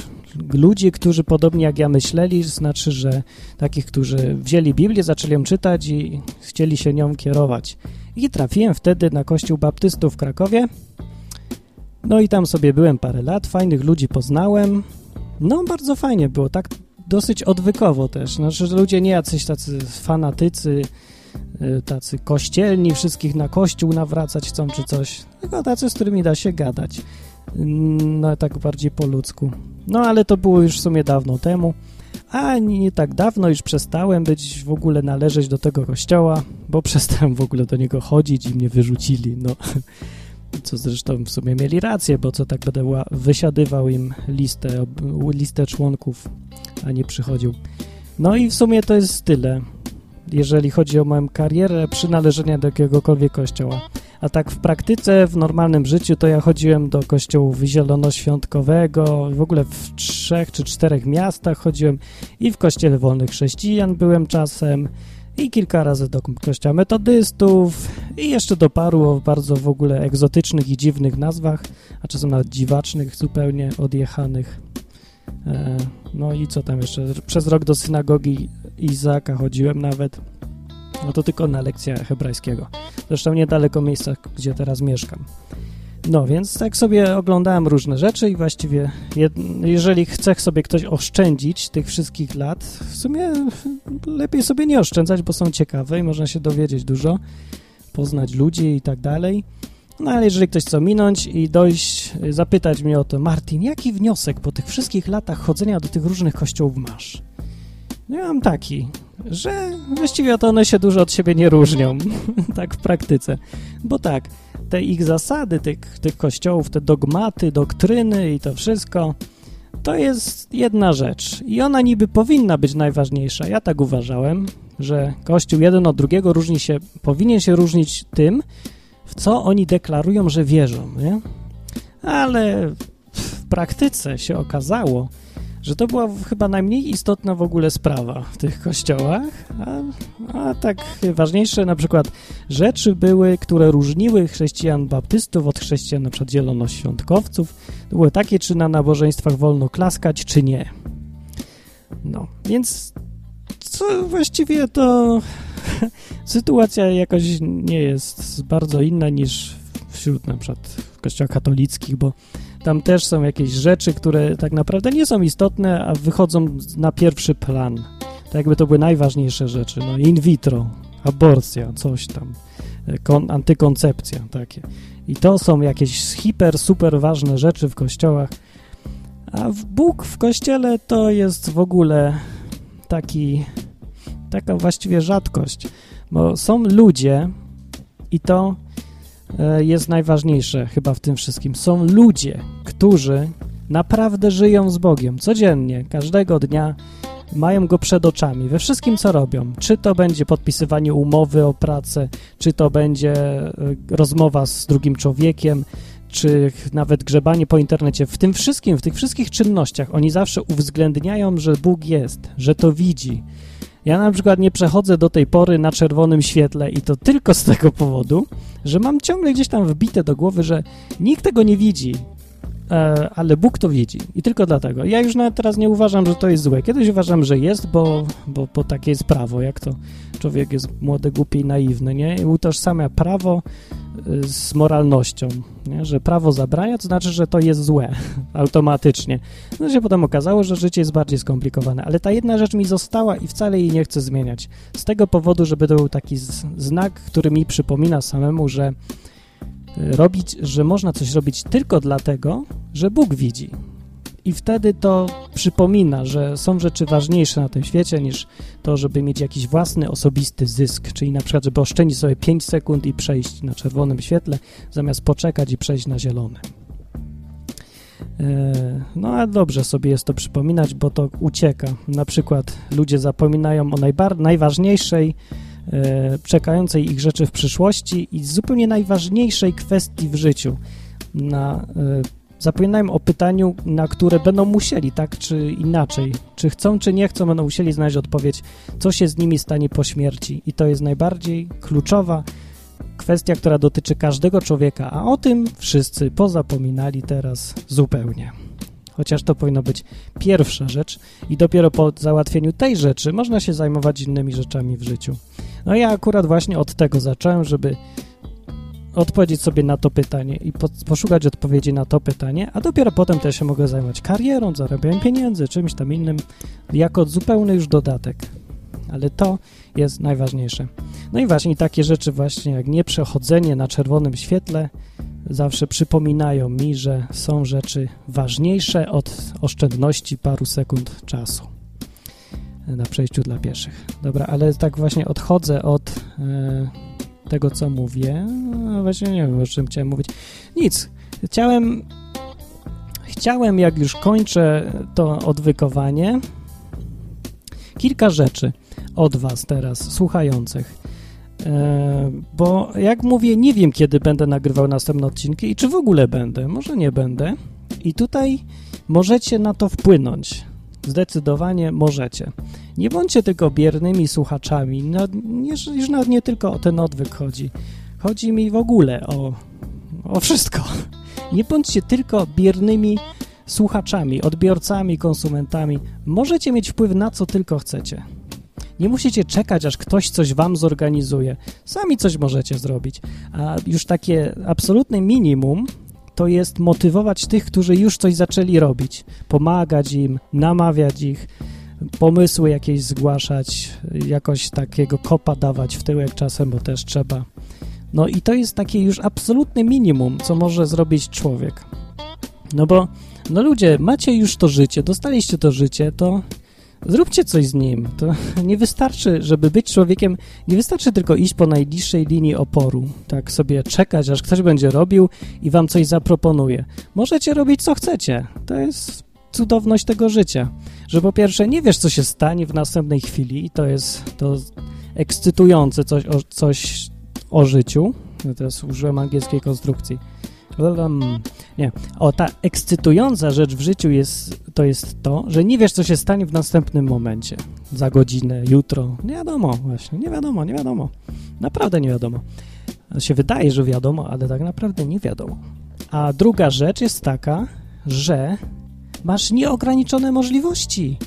ludzi, którzy podobnie jak ja myśleli, znaczy, że takich, którzy wzięli Biblię, zaczęli ją czytać i chcieli się nią kierować. I trafiłem wtedy na kościół baptystów w Krakowie. No i tam sobie byłem parę lat, fajnych ludzi poznałem. No bardzo fajnie było, tak dosyć odwykowo też. Znaczy, że ludzie nie jacyś tacy fanatycy, tacy kościelni, wszystkich na kościół nawracać chcą czy coś, tylko tacy, z którymi da się gadać. No tak bardziej po ludzku. No ale to było już w sumie dawno temu. A nie tak dawno już przestałem być w ogóle należeć do tego kościoła, bo przestałem w ogóle do niego chodzić i mnie wyrzucili. No, co zresztą w sumie mieli rację, bo co tak będę wysiadywał im listę, listę członków, a nie przychodził. No i w sumie to jest tyle, jeżeli chodzi o moją karierę przynależenia do jakiegokolwiek kościoła. A tak w praktyce, w normalnym życiu, to ja chodziłem do kościołów zielonoświątkowego, w ogóle w trzech czy czterech miastach chodziłem i w kościele wolnych chrześcijan byłem czasem i kilka razy do kościoła metodystów i jeszcze do paru o bardzo w ogóle egzotycznych i dziwnych nazwach, a czasem nawet dziwacznych, zupełnie odjechanych. E, no i co tam jeszcze? Przez rok do synagogi Izaka chodziłem nawet. No to tylko na lekcję hebrajskiego. Zresztą niedaleko miejsca, gdzie teraz mieszkam. No więc tak sobie oglądałem różne rzeczy i właściwie jeżeli chce sobie ktoś oszczędzić tych wszystkich lat, w sumie lepiej sobie nie oszczędzać, bo są ciekawe i można się dowiedzieć dużo, poznać ludzi i tak dalej. No ale jeżeli ktoś chce minąć i dojść, zapytać mnie o to, Martin, jaki wniosek po tych wszystkich latach chodzenia do tych różnych kościołów masz? Ja mam taki, że właściwie to one się dużo od siebie nie różnią, tak w praktyce. Bo tak, te ich zasady, tych, tych kościołów, te dogmaty, doktryny i to wszystko, to jest jedna rzecz. I ona niby powinna być najważniejsza. Ja tak uważałem, że kościół jeden od drugiego różni się, powinien się różnić tym, w co oni deklarują, że wierzą, nie? Ale w praktyce się okazało, że to była chyba najmniej istotna w ogóle sprawa w tych kościołach, a, a tak ważniejsze na przykład rzeczy były, które różniły chrześcijan baptystów od chrześcijan na przykład zielonoświątkowców. Były takie, czy na nabożeństwach wolno klaskać, czy nie. No, więc co właściwie to sytuacja jakoś nie jest bardzo inna niż wśród na przykład kościołach katolickich, bo tam też są jakieś rzeczy, które tak naprawdę nie są istotne, a wychodzą na pierwszy plan. Tak jakby to były najważniejsze rzeczy. No in vitro, aborcja, coś tam, kon, antykoncepcja, takie. I to są jakieś hiper, super ważne rzeczy w kościołach. A w Bóg w kościele to jest w ogóle taki Taka właściwie rzadkość, bo są ludzie i to e, jest najważniejsze chyba w tym wszystkim. Są ludzie, którzy naprawdę żyją z Bogiem codziennie, każdego dnia mają go przed oczami we wszystkim, co robią. Czy to będzie podpisywanie umowy o pracę, czy to będzie e, rozmowa z drugim człowiekiem, czy nawet grzebanie po internecie. W tym wszystkim, w tych wszystkich czynnościach oni zawsze uwzględniają, że Bóg jest, że to widzi. Ja na przykład nie przechodzę do tej pory na czerwonym świetle i to tylko z tego powodu, że mam ciągle gdzieś tam wbite do głowy, że nikt tego nie widzi. E, ale Bóg to widzi i tylko dlatego. Ja już nawet teraz nie uważam, że to jest złe. Kiedyś uważam, że jest, bo, bo, bo takie jest prawo, jak to człowiek jest młody, głupi i naiwny, nie? I utożsamia prawo y, z moralnością, nie? że prawo zabrania, to znaczy, że to jest złe automatycznie. No się potem okazało, że życie jest bardziej skomplikowane, ale ta jedna rzecz mi została i wcale jej nie chcę zmieniać. Z tego powodu, żeby to był taki znak, który mi przypomina samemu, że robić, że można coś robić tylko dlatego, że Bóg widzi. I wtedy to przypomina, że są rzeczy ważniejsze na tym świecie niż to, żeby mieć jakiś własny, osobisty zysk, czyli na przykład, żeby oszczędzić sobie 5 sekund i przejść na czerwonym świetle, zamiast poczekać i przejść na zielonym. E, no a dobrze sobie jest to przypominać, bo to ucieka. Na przykład ludzie zapominają o najważniejszej czekającej ich rzeczy w przyszłości i zupełnie najważniejszej kwestii w życiu. Na, e, o pytaniu, na które będą musieli, tak czy inaczej, czy chcą, czy nie chcą, będą musieli znaleźć odpowiedź, co się z nimi stanie po śmierci. I to jest najbardziej kluczowa kwestia, która dotyczy każdego człowieka, a o tym wszyscy pozapominali teraz zupełnie. Chociaż to powinno być pierwsza rzecz i dopiero po załatwieniu tej rzeczy można się zajmować innymi rzeczami w życiu. No ja akurat właśnie od tego zacząłem, żeby odpowiedzieć sobie na to pytanie i po, poszukać odpowiedzi na to pytanie, a dopiero potem też się mogę zajmować karierą, zarabianiem pieniędzy, czymś tam innym, jako zupełny już dodatek. Ale to jest najważniejsze. No i właśnie takie rzeczy właśnie jak nieprzechodzenie na czerwonym świetle zawsze przypominają mi, że są rzeczy ważniejsze od oszczędności paru sekund czasu na przejściu dla pieszych. Dobra, ale tak właśnie odchodzę od e, tego, co mówię. No właśnie nie wiem, o czym chciałem mówić. Nic. Chciałem, chciałem, jak już kończę to odwykowanie, kilka rzeczy od was teraz, słuchających. E, bo jak mówię, nie wiem, kiedy będę nagrywał następne odcinki i czy w ogóle będę. Może nie będę. I tutaj możecie na to wpłynąć. Zdecydowanie możecie. Nie bądźcie tylko biernymi słuchaczami. No, już nawet nie tylko o ten odwyk chodzi. Chodzi mi w ogóle o, o wszystko. Nie bądźcie tylko biernymi słuchaczami, odbiorcami, konsumentami. Możecie mieć wpływ na co tylko chcecie. Nie musicie czekać, aż ktoś coś wam zorganizuje. Sami coś możecie zrobić. A już takie absolutne minimum to jest motywować tych, którzy już coś zaczęli robić. Pomagać im, namawiać ich, pomysły jakieś zgłaszać, jakoś takiego kopa dawać w tyłek czasem, bo też trzeba. No i to jest takie już absolutne minimum, co może zrobić człowiek. No bo, no ludzie, macie już to życie, dostaliście to życie, to zróbcie coś z nim. To nie wystarczy, żeby być człowiekiem, nie wystarczy tylko iść po najbliższej linii oporu, tak sobie czekać, aż ktoś będzie robił i wam coś zaproponuje. Możecie robić co chcecie. To jest cudowność tego życia, że po pierwsze nie wiesz, co się stanie w następnej chwili i to jest to ekscytujące coś o, coś o życiu. Ja teraz użyłem angielskiej konstrukcji. Nie. O, ta ekscytująca rzecz w życiu jest, to jest to, że nie wiesz, co się stanie w następnym momencie. Za godzinę, jutro. Nie wiadomo właśnie, nie wiadomo, nie wiadomo. Naprawdę nie wiadomo. Się wydaje, że wiadomo, ale tak naprawdę nie wiadomo. A druga rzecz jest taka, że masz nieograniczone możliwości.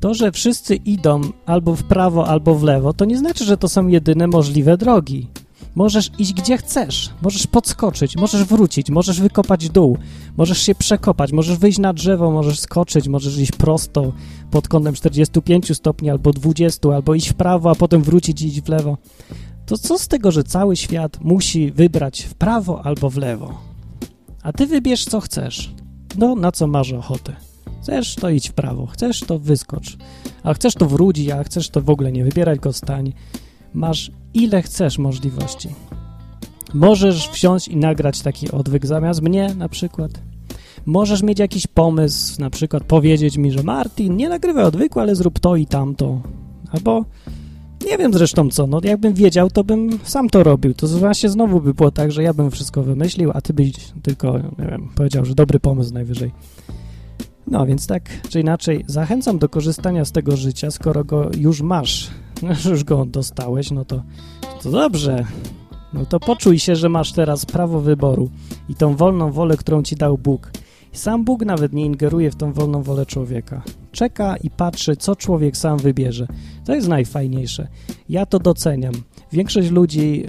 To, że wszyscy idą albo w prawo, albo w lewo, to nie znaczy, że to są jedyne możliwe drogi. Możesz iść gdzie chcesz, możesz podskoczyć, możesz wrócić, możesz wykopać dół, możesz się przekopać, możesz wyjść na drzewo, możesz skoczyć, możesz iść prosto pod kątem 45 stopni albo 20, albo iść w prawo, a potem wrócić i iść w lewo. To co z tego, że cały świat musi wybrać w prawo albo w lewo? A ty wybierz co chcesz, no na co masz ochotę. Chcesz, to idź w prawo. Chcesz, to wyskocz. A chcesz, to wróci, a chcesz, to w ogóle nie wybierać go stań. Masz ile chcesz możliwości. Możesz wsiąść i nagrać taki odwyk zamiast mnie na przykład. Możesz mieć jakiś pomysł, na przykład powiedzieć mi, że Martin, nie nagrywaj odwyku, ale zrób to i tamto. Albo nie wiem zresztą co, no jakbym wiedział, to bym sam to robił. To właśnie znowu by było tak, że ja bym wszystko wymyślił, a ty byś tylko, nie wiem, powiedział, że dobry pomysł najwyżej. No więc tak czy inaczej, zachęcam do korzystania z tego życia, skoro go już masz, już go dostałeś, no to, to dobrze. No to poczuj się, że masz teraz prawo wyboru i tą wolną wolę, którą ci dał Bóg. Sam Bóg nawet nie ingeruje w tą wolną wolę człowieka. Czeka i patrzy, co człowiek sam wybierze. To jest najfajniejsze. Ja to doceniam. Większość ludzi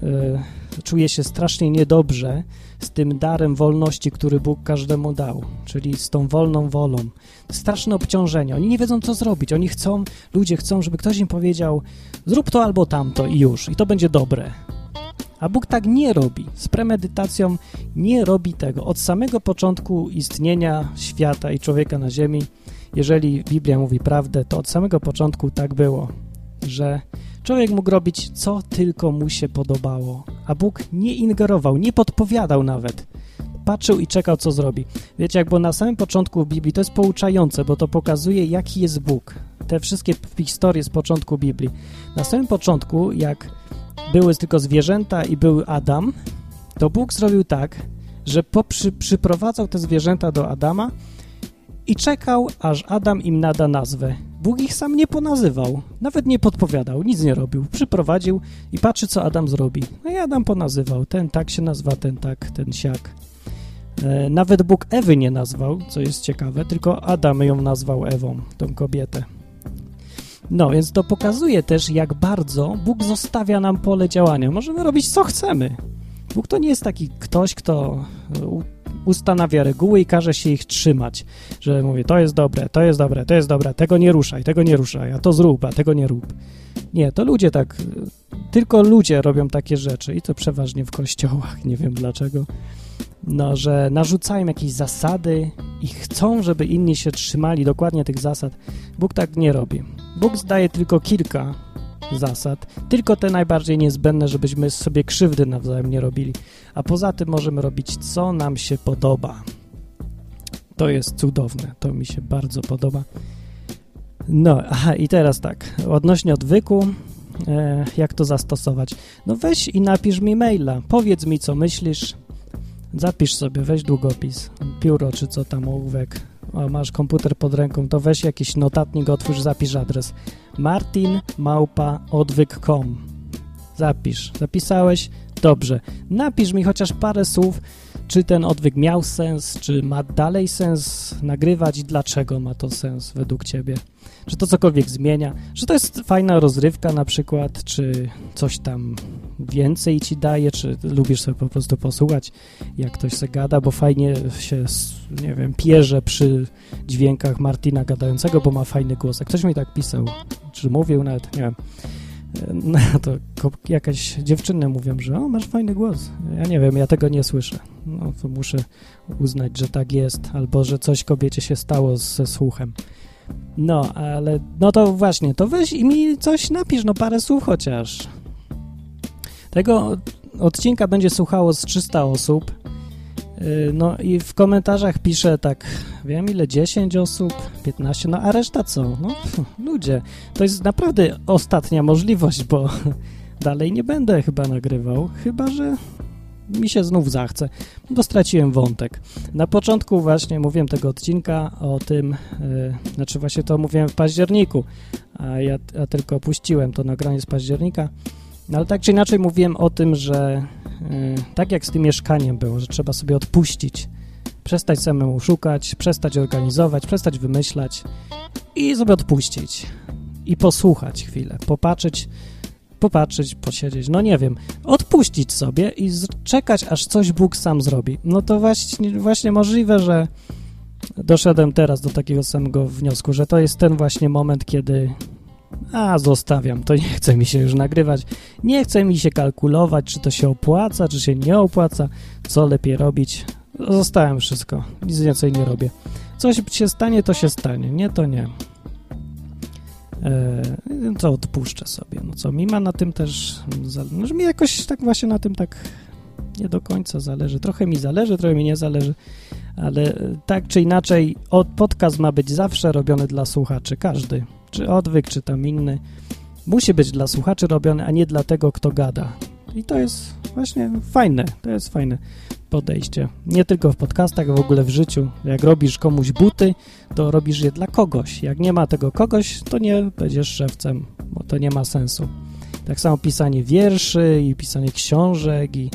y, czuje się strasznie niedobrze z tym darem wolności, który Bóg każdemu dał, czyli z tą wolną wolą. Straszne obciążenie. Oni nie wiedzą, co zrobić. Oni chcą, ludzie chcą, żeby ktoś im powiedział zrób to albo tamto i już. I to będzie dobre. A Bóg tak nie robi. Z premedytacją nie robi tego. Od samego początku istnienia świata i człowieka na ziemi, jeżeli Biblia mówi prawdę, to od samego początku tak było, że człowiek mógł robić, co tylko mu się podobało, a Bóg nie ingerował, nie podpowiadał nawet. Patrzył i czekał, co zrobi. Wiecie, jak było na samym początku Biblii, to jest pouczające, bo to pokazuje, jaki jest Bóg. Te wszystkie historie z początku Biblii. Na samym początku, jak były tylko zwierzęta i był Adam, to Bóg zrobił tak, że poprzy, przyprowadzał te zwierzęta do Adama i czekał, aż Adam im nada nazwę. Bóg ich sam nie ponazywał, nawet nie podpowiadał, nic nie robił. Przyprowadził i patrzy, co Adam zrobi. No i Adam ponazywał. Ten tak się nazywa, ten tak, ten siak. E, nawet Bóg Ewy nie nazwał, co jest ciekawe, tylko Adam ją nazwał Ewą, tą kobietę. No, więc to pokazuje też, jak bardzo Bóg zostawia nam pole działania. Możemy robić, co chcemy. Bóg to nie jest taki ktoś, kto ustanawia reguły i każe się ich trzymać, że mówię, to jest dobre, to jest dobre, to jest dobre, tego nie ruszaj, tego nie ruszaj, a to zrób, a tego nie rób. Nie, to ludzie tak, tylko ludzie robią takie rzeczy i to przeważnie w kościołach, nie wiem dlaczego, no, że narzucają jakieś zasady i chcą, żeby inni się trzymali dokładnie tych zasad. Bóg tak nie robi. Bóg zdaje tylko kilka zasad, tylko te najbardziej niezbędne, żebyśmy sobie krzywdy nawzajem nie robili, a poza tym możemy robić, co nam się podoba. To jest cudowne, to mi się bardzo podoba. No, aha, i teraz tak, odnośnie odwyku, e, jak to zastosować? No weź i napisz mi maila, powiedz mi, co myślisz, zapisz sobie, weź długopis, pióro czy co tam, ołówek, masz komputer pod ręką, to weź jakiś notatnik, otwórz, zapisz adres martinmałpaodwyk.com Zapisz. Zapisałeś? Dobrze. Napisz mi chociaż parę słów, czy ten odwyk miał sens, czy ma dalej sens nagrywać i dlaczego ma to sens według Ciebie. Czy to cokolwiek zmienia, że to jest fajna rozrywka na przykład, czy coś tam więcej Ci daje, czy lubisz sobie po prostu posłuchać, jak ktoś se gada, bo fajnie się, nie wiem, pierze przy dźwiękach Martina gadającego, bo ma fajny głos. Jak ktoś mi tak pisał, czy mówił nawet, nie wiem, no to jakaś dziewczyny mówią, że o, masz fajny głos. Ja nie wiem, ja tego nie słyszę. No to muszę uznać, że tak jest, albo że coś kobiecie się stało ze słuchem. No, ale no to właśnie, to weź i mi coś napisz, no parę słów chociaż. Tego odcinka będzie słuchało z 300 osób. Y, no i w komentarzach pisze tak, wiem ile, 10 osób, 15, no a reszta co? No ludzie, to jest naprawdę ostatnia możliwość, bo dalej nie będę chyba nagrywał, chyba że mi się znów zachce, bo straciłem wątek. Na początku właśnie mówiłem tego odcinka o tym, yy, znaczy właśnie to mówiłem w październiku, a ja, ja tylko opuściłem to nagranie z października, no ale tak czy inaczej mówiłem o tym, że yy, tak jak z tym mieszkaniem było, że trzeba sobie odpuścić, przestać samemu szukać, przestać organizować, przestać wymyślać i sobie odpuścić i posłuchać chwilę, popatrzeć, popatrzeć, posiedzieć, no nie wiem, odpuścić sobie i czekać, aż coś Bóg sam zrobi. No to właśnie, właśnie możliwe, że doszedłem teraz do takiego samego wniosku, że to jest ten właśnie moment, kiedy a, zostawiam, to nie chce mi się już nagrywać, nie chce mi się kalkulować, czy to się opłaca, czy się nie opłaca, co lepiej robić. Zostałem wszystko, nic więcej nie robię. coś się stanie, to się stanie, nie, to nie. E, to odpuszczę sobie. No co, mi ma na tym też, no, mi jakoś tak właśnie na tym tak nie do końca zależy. Trochę mi zależy, trochę mi nie zależy, ale tak czy inaczej, od, podcast ma być zawsze robiony dla słuchaczy, każdy, czy odwyk, czy tam inny. Musi być dla słuchaczy robiony, a nie dla tego, kto gada. I to jest właśnie fajne, to jest fajne podejście. Nie tylko w podcastach, w ogóle w życiu. Jak robisz komuś buty, to robisz je dla kogoś. Jak nie ma tego kogoś, to nie będziesz szewcem, bo to nie ma sensu. Tak samo pisanie wierszy i pisanie książek i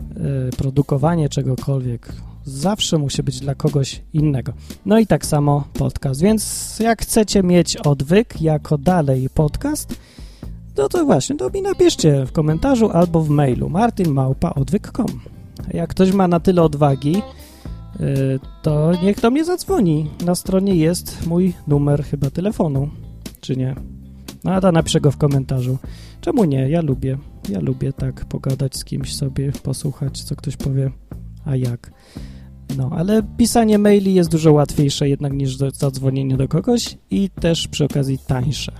y, produkowanie czegokolwiek zawsze musi być dla kogoś innego. No i tak samo podcast. Więc jak chcecie mieć odwyk jako dalej podcast, no to właśnie, to mi napiszcie w komentarzu albo w mailu martinmałpa.odwyk.com Jak ktoś ma na tyle odwagi, y, to niech do mnie zadzwoni. Na stronie jest mój numer chyba telefonu, czy nie? No a to napiszę go w komentarzu. Czemu nie? Ja lubię. Ja lubię tak pogadać z kimś sobie, posłuchać, co ktoś powie, a jak. No, ale pisanie maili jest dużo łatwiejsze jednak niż zadzwonienie do kogoś i też przy okazji tańsze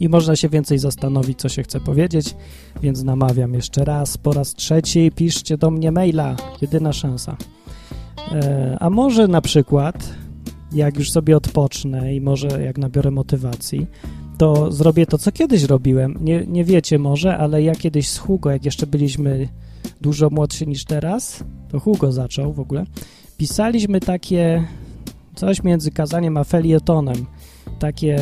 i można się więcej zastanowić, co się chce powiedzieć, więc namawiam jeszcze raz, po raz trzeci piszcie do mnie maila, jedyna szansa. E, a może na przykład, jak już sobie odpocznę i może jak nabiorę motywacji, to zrobię to, co kiedyś robiłem. Nie, nie wiecie może, ale ja kiedyś z Hugo, jak jeszcze byliśmy dużo młodsi niż teraz, to Hugo zaczął w ogóle, pisaliśmy takie coś między kazaniem a felietonem takie,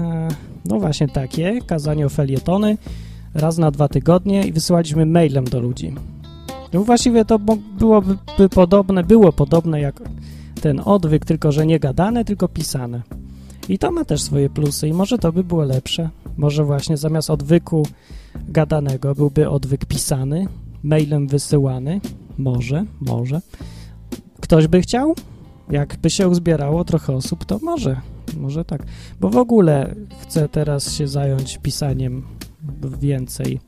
e, no właśnie takie, kazanie o felietony raz na dwa tygodnie i wysyłaliśmy mailem do ludzi. No właściwie to byłoby podobne, było podobne jak ten odwyk, tylko że nie gadane, tylko pisane. I to ma też swoje plusy i może to by było lepsze. Może właśnie zamiast odwyku gadanego byłby odwyk pisany, mailem wysyłany. Może, może. Ktoś by chciał? Jakby się uzbierało trochę osób, to może może tak. Bo w ogóle chcę teraz się zająć pisaniem więcej.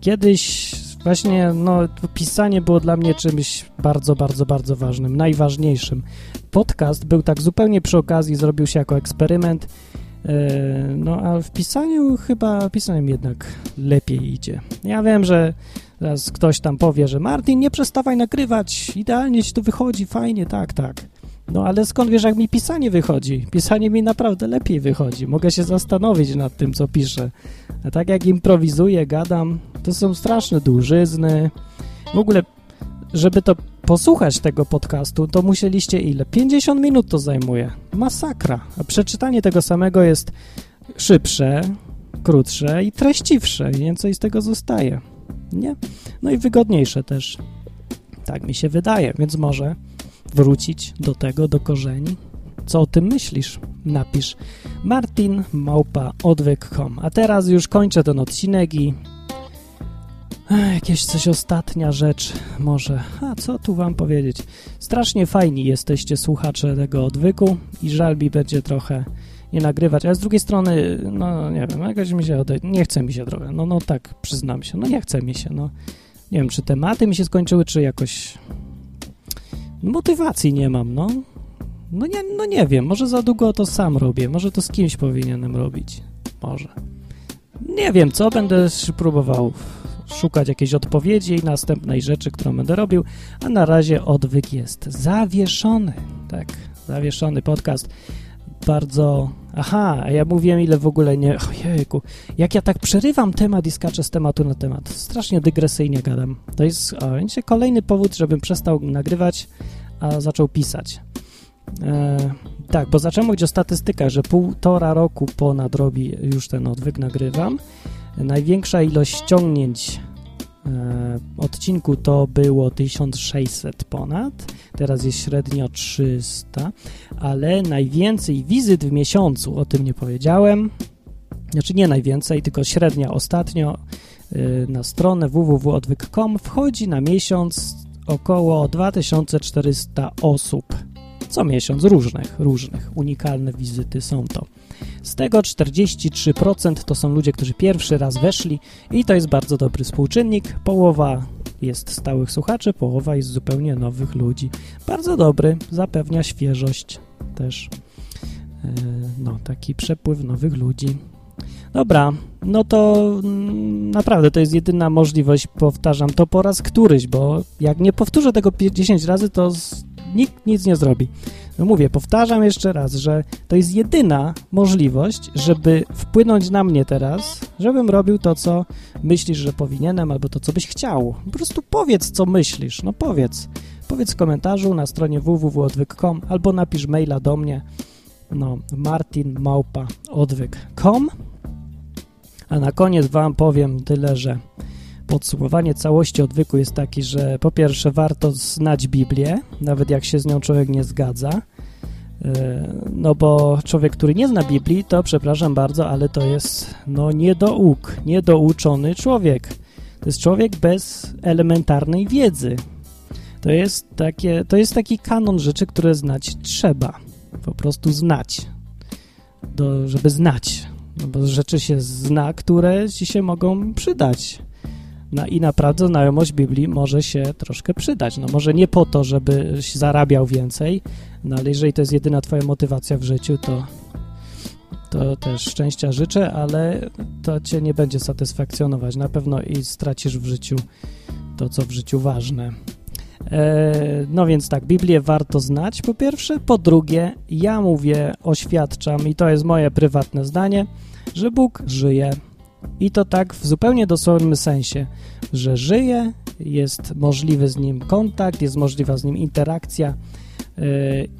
Kiedyś właśnie no, pisanie było dla mnie czymś bardzo, bardzo, bardzo ważnym, najważniejszym. Podcast był tak zupełnie przy okazji, zrobił się jako eksperyment, no a w pisaniu chyba pisaniem jednak lepiej idzie. Ja wiem, że teraz ktoś tam powie, że Martin, nie przestawaj nagrywać, idealnie ci to wychodzi, fajnie, tak, tak. No ale skąd wiesz, jak mi pisanie wychodzi? Pisanie mi naprawdę lepiej wychodzi. Mogę się zastanowić nad tym, co piszę. A tak jak improwizuję, gadam, to są straszne dłużyzny. W ogóle, żeby to posłuchać tego podcastu, to musieliście ile? 50 minut to zajmuje. Masakra. A przeczytanie tego samego jest szybsze, krótsze i treściwsze. Więcej z tego zostaje. Nie? No i wygodniejsze też. Tak mi się wydaje, więc może wrócić do tego, do korzeni? Co o tym myślisz? Napisz martin A teraz już kończę ten odcinek i jakieś coś ostatnia rzecz może. A co tu wam powiedzieć? Strasznie fajni jesteście słuchacze tego odwyku i żal mi będzie trochę nie nagrywać, ale z drugiej strony, no nie wiem, jakoś mi się ode... nie chce mi się trochę, no, no tak, przyznam się, no nie chce mi się, no nie wiem, czy tematy mi się skończyły, czy jakoś Motywacji nie mam, no. No nie, no nie wiem, może za długo to sam robię, może to z kimś powinienem robić. Może. Nie wiem co, będę próbował szukać jakiejś odpowiedzi i następnej rzeczy, którą będę robił, a na razie odwyk jest zawieszony. Tak, zawieszony podcast. Bardzo... Aha, ja mówiłem ile w ogóle nie... Ojejku, jak ja tak przerywam temat i skaczę z tematu na temat. Strasznie dygresyjnie gadam. To jest o, kolejny powód, żebym przestał nagrywać, a zaczął pisać. E, tak, bo zacząłem mówić o statystykach, że półtora roku ponad robi już ten odwyk, nagrywam. Największa ilość ściągnięć e, odcinku to było 1600 ponad, teraz jest średnio 300, ale najwięcej wizyt w miesiącu, o tym nie powiedziałem, znaczy nie najwięcej, tylko średnia ostatnio y, na stronę www.odwyk.com wchodzi na miesiąc około 2400 osób. Co miesiąc różnych, różnych, unikalne wizyty są to. Z tego 43% to są ludzie, którzy pierwszy raz weszli i to jest bardzo dobry współczynnik. Połowa jest stałych słuchaczy, połowa jest zupełnie nowych ludzi. Bardzo dobry, zapewnia świeżość też. E, no, taki przepływ nowych ludzi. Dobra, no to mm, naprawdę to jest jedyna możliwość, powtarzam to po raz któryś, bo jak nie powtórzę tego 10 razy, to nikt nic nie zrobi. No mówię, powtarzam jeszcze raz, że to jest jedyna możliwość, żeby wpłynąć na mnie teraz, żebym robił to, co myślisz, że powinienem, albo to, co byś chciał. Po prostu powiedz, co myślisz, no powiedz. Powiedz w komentarzu na stronie www.odwyk.com albo napisz maila do mnie, no, martinmałpa.odwyk.com a na koniec Wam powiem tyle, że podsumowanie całości odwyku jest taki, że po pierwsze warto znać Biblię, nawet jak się z nią człowiek nie zgadza, e, no bo człowiek, który nie zna Biblii, to przepraszam bardzo, ale to jest no niedouk, niedouczony człowiek. To jest człowiek bez elementarnej wiedzy. To jest, takie, to jest taki kanon rzeczy, które znać trzeba. Po prostu znać. Do, żeby znać. No bo rzeczy się zna, które ci się mogą przydać. No I naprawdę znajomość Biblii może się troszkę przydać. No może nie po to, żebyś zarabiał więcej, no ale jeżeli to jest jedyna twoja motywacja w życiu, to, to też szczęścia życzę, ale to cię nie będzie satysfakcjonować. Na pewno i stracisz w życiu to, co w życiu ważne. E, no więc tak, Biblię warto znać po pierwsze, po drugie, ja mówię, oświadczam i to jest moje prywatne zdanie, że Bóg żyje. I to tak w zupełnie dosłownym sensie, że żyje, jest możliwy z nim kontakt, jest możliwa z nim interakcja yy,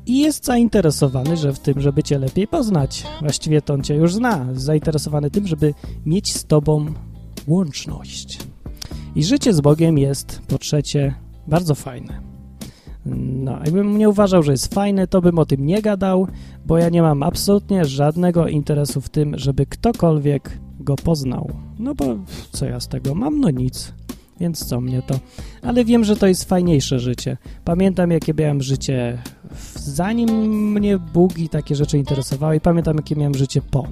i jest zainteresowany, że w tym, żeby cię lepiej poznać. Właściwie to on cię już zna, zainteresowany tym, żeby mieć z tobą łączność. I życie z Bogiem jest, po trzecie, bardzo fajne. No, jakbym nie uważał, że jest fajne, to bym o tym nie gadał, bo ja nie mam absolutnie żadnego interesu w tym, żeby ktokolwiek go poznał. No bo co ja z tego mam? No nic. Więc co mnie to? Ale wiem, że to jest fajniejsze życie. Pamiętam, jakie miałem życie zanim mnie Bóg i takie rzeczy interesowały i pamiętam, jakie miałem życie po.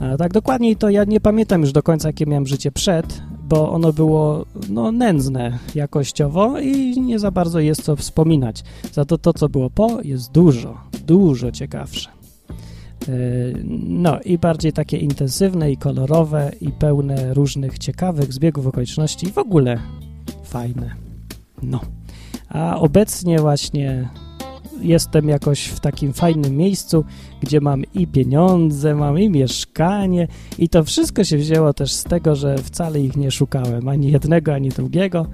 A tak dokładniej to ja nie pamiętam już do końca, jakie miałem życie przed, bo ono było no, nędzne jakościowo i nie za bardzo jest co wspominać. Za to to, co było po, jest dużo, dużo ciekawsze. No i bardziej takie intensywne i kolorowe i pełne różnych ciekawych zbiegów okoliczności i w ogóle fajne. No. A obecnie właśnie jestem jakoś w takim fajnym miejscu, gdzie mam i pieniądze, mam i mieszkanie i to wszystko się wzięło też z tego, że wcale ich nie szukałem, ani jednego, ani drugiego.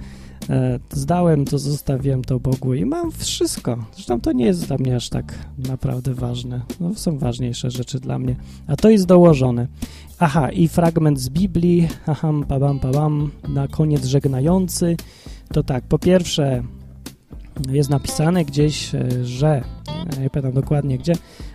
E, zdałem to, zostawiłem to Bogu i mam wszystko. Zresztą to nie jest dla mnie aż tak naprawdę ważne. No, są ważniejsze rzeczy dla mnie. A to jest dołożone. Aha, i fragment z Biblii, aham, pabam, pabam, na koniec żegnający. To tak, po pierwsze, jest napisane gdzieś, e, że, nie pamiętam dokładnie gdzie,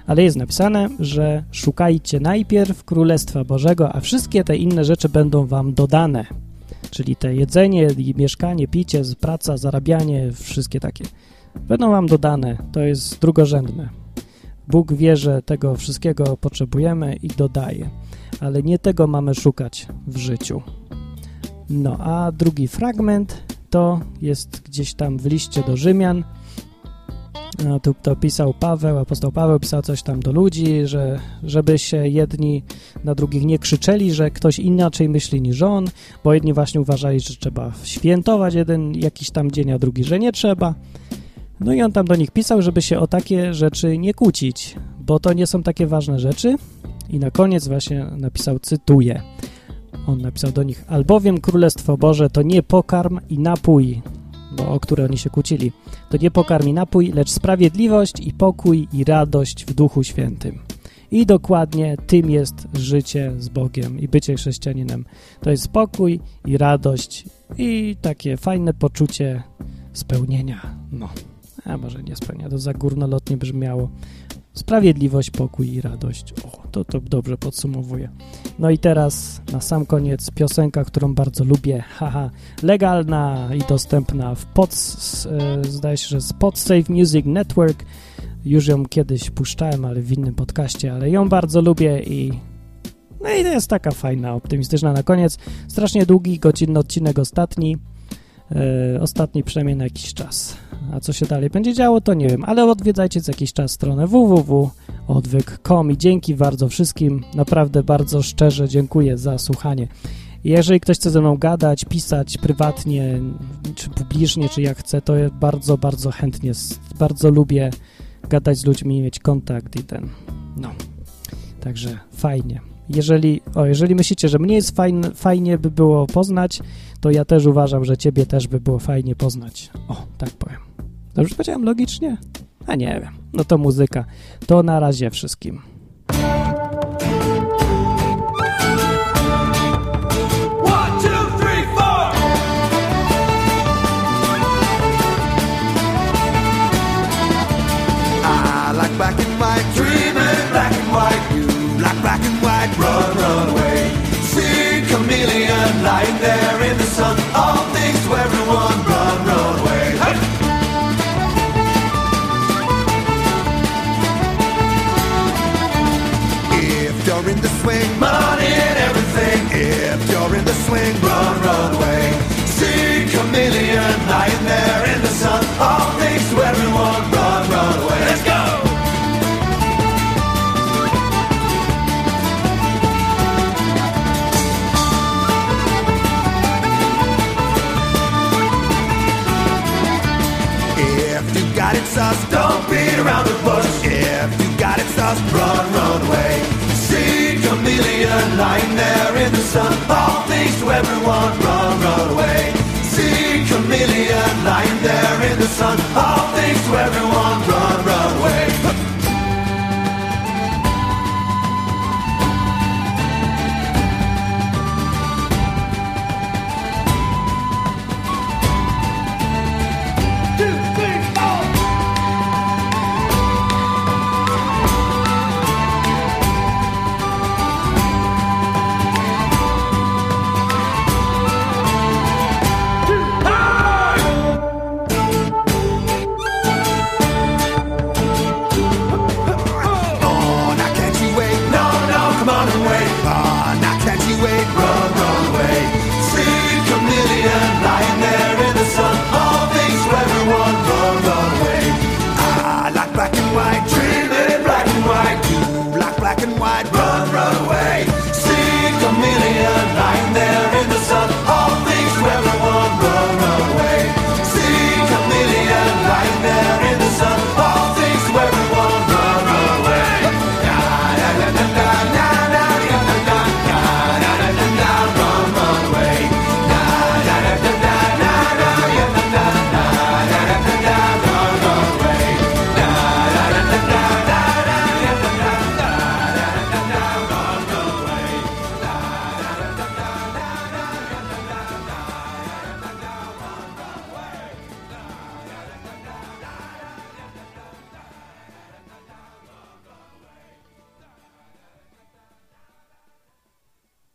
ale jest napisane, że szukajcie najpierw Królestwa Bożego, a wszystkie te inne rzeczy będą wam dodane. Czyli te jedzenie, mieszkanie, picie, praca, zarabianie, wszystkie takie. Będą wam dodane, to jest drugorzędne. Bóg wie, że tego wszystkiego potrzebujemy i dodaje, ale nie tego mamy szukać w życiu. No, a drugi fragment to jest gdzieś tam w liście do Rzymian. No, tu to pisał Paweł, apostoł Paweł pisał coś tam do ludzi, że żeby się jedni na drugich nie krzyczeli, że ktoś inaczej myśli niż on, bo jedni właśnie uważali, że trzeba świętować jeden jakiś tam dzień, a drugi, że nie trzeba. No i on tam do nich pisał, żeby się o takie rzeczy nie kłócić, bo to nie są takie ważne rzeczy. I na koniec właśnie napisał, cytuję, on napisał do nich, albowiem Królestwo Boże to nie pokarm i napój, bo o które oni się kłócili. To nie pokarm i napój, lecz sprawiedliwość i pokój i radość w Duchu Świętym. I dokładnie tym jest życie z Bogiem i bycie chrześcijaninem. To jest spokój i radość i takie fajne poczucie spełnienia. No, a może nie spełnienia, to za górnolotnie brzmiało. Sprawiedliwość, pokój i radość. O, to, to dobrze podsumowuje. No i teraz na sam koniec piosenka, którą bardzo lubię. Haha, legalna i dostępna w pod, e, zdaje się, że z PodSave Music Network. Już ją kiedyś puszczałem, ale w innym podcaście, ale ją bardzo lubię i no i to jest taka fajna, optymistyczna na koniec. Strasznie długi, godzinny odcinek ostatni. e, ostatni przynajmniej na jakiś czas. A co się dalej będzie działo, to nie wiem, ale odwiedzajcie co jakiś czas stronę www.odwyk.com i dzięki bardzo wszystkim, naprawdę bardzo szczerze dziękuję za słuchanie. Jeżeli ktoś chce ze mną gadać, pisać prywatnie, czy publicznie, czy jak chce, to bardzo, bardzo chętnie, bardzo lubię gadać z ludźmi, mieć kontakt i ten, no, także fajnie. Jeżeli, o, jeżeli myślicie, że mnie jest fajne, fajnie by było poznać, to ja też uważam, że ciebie też by było fajnie poznać. O, tak powiem. Dobrze powiedziałem logicznie? A nie wiem. No to muzyka. To na razie wszystkim. Lying there in around the bush. If you got it sus, run, run away. See chameleon lying there in the sun. All things to everyone,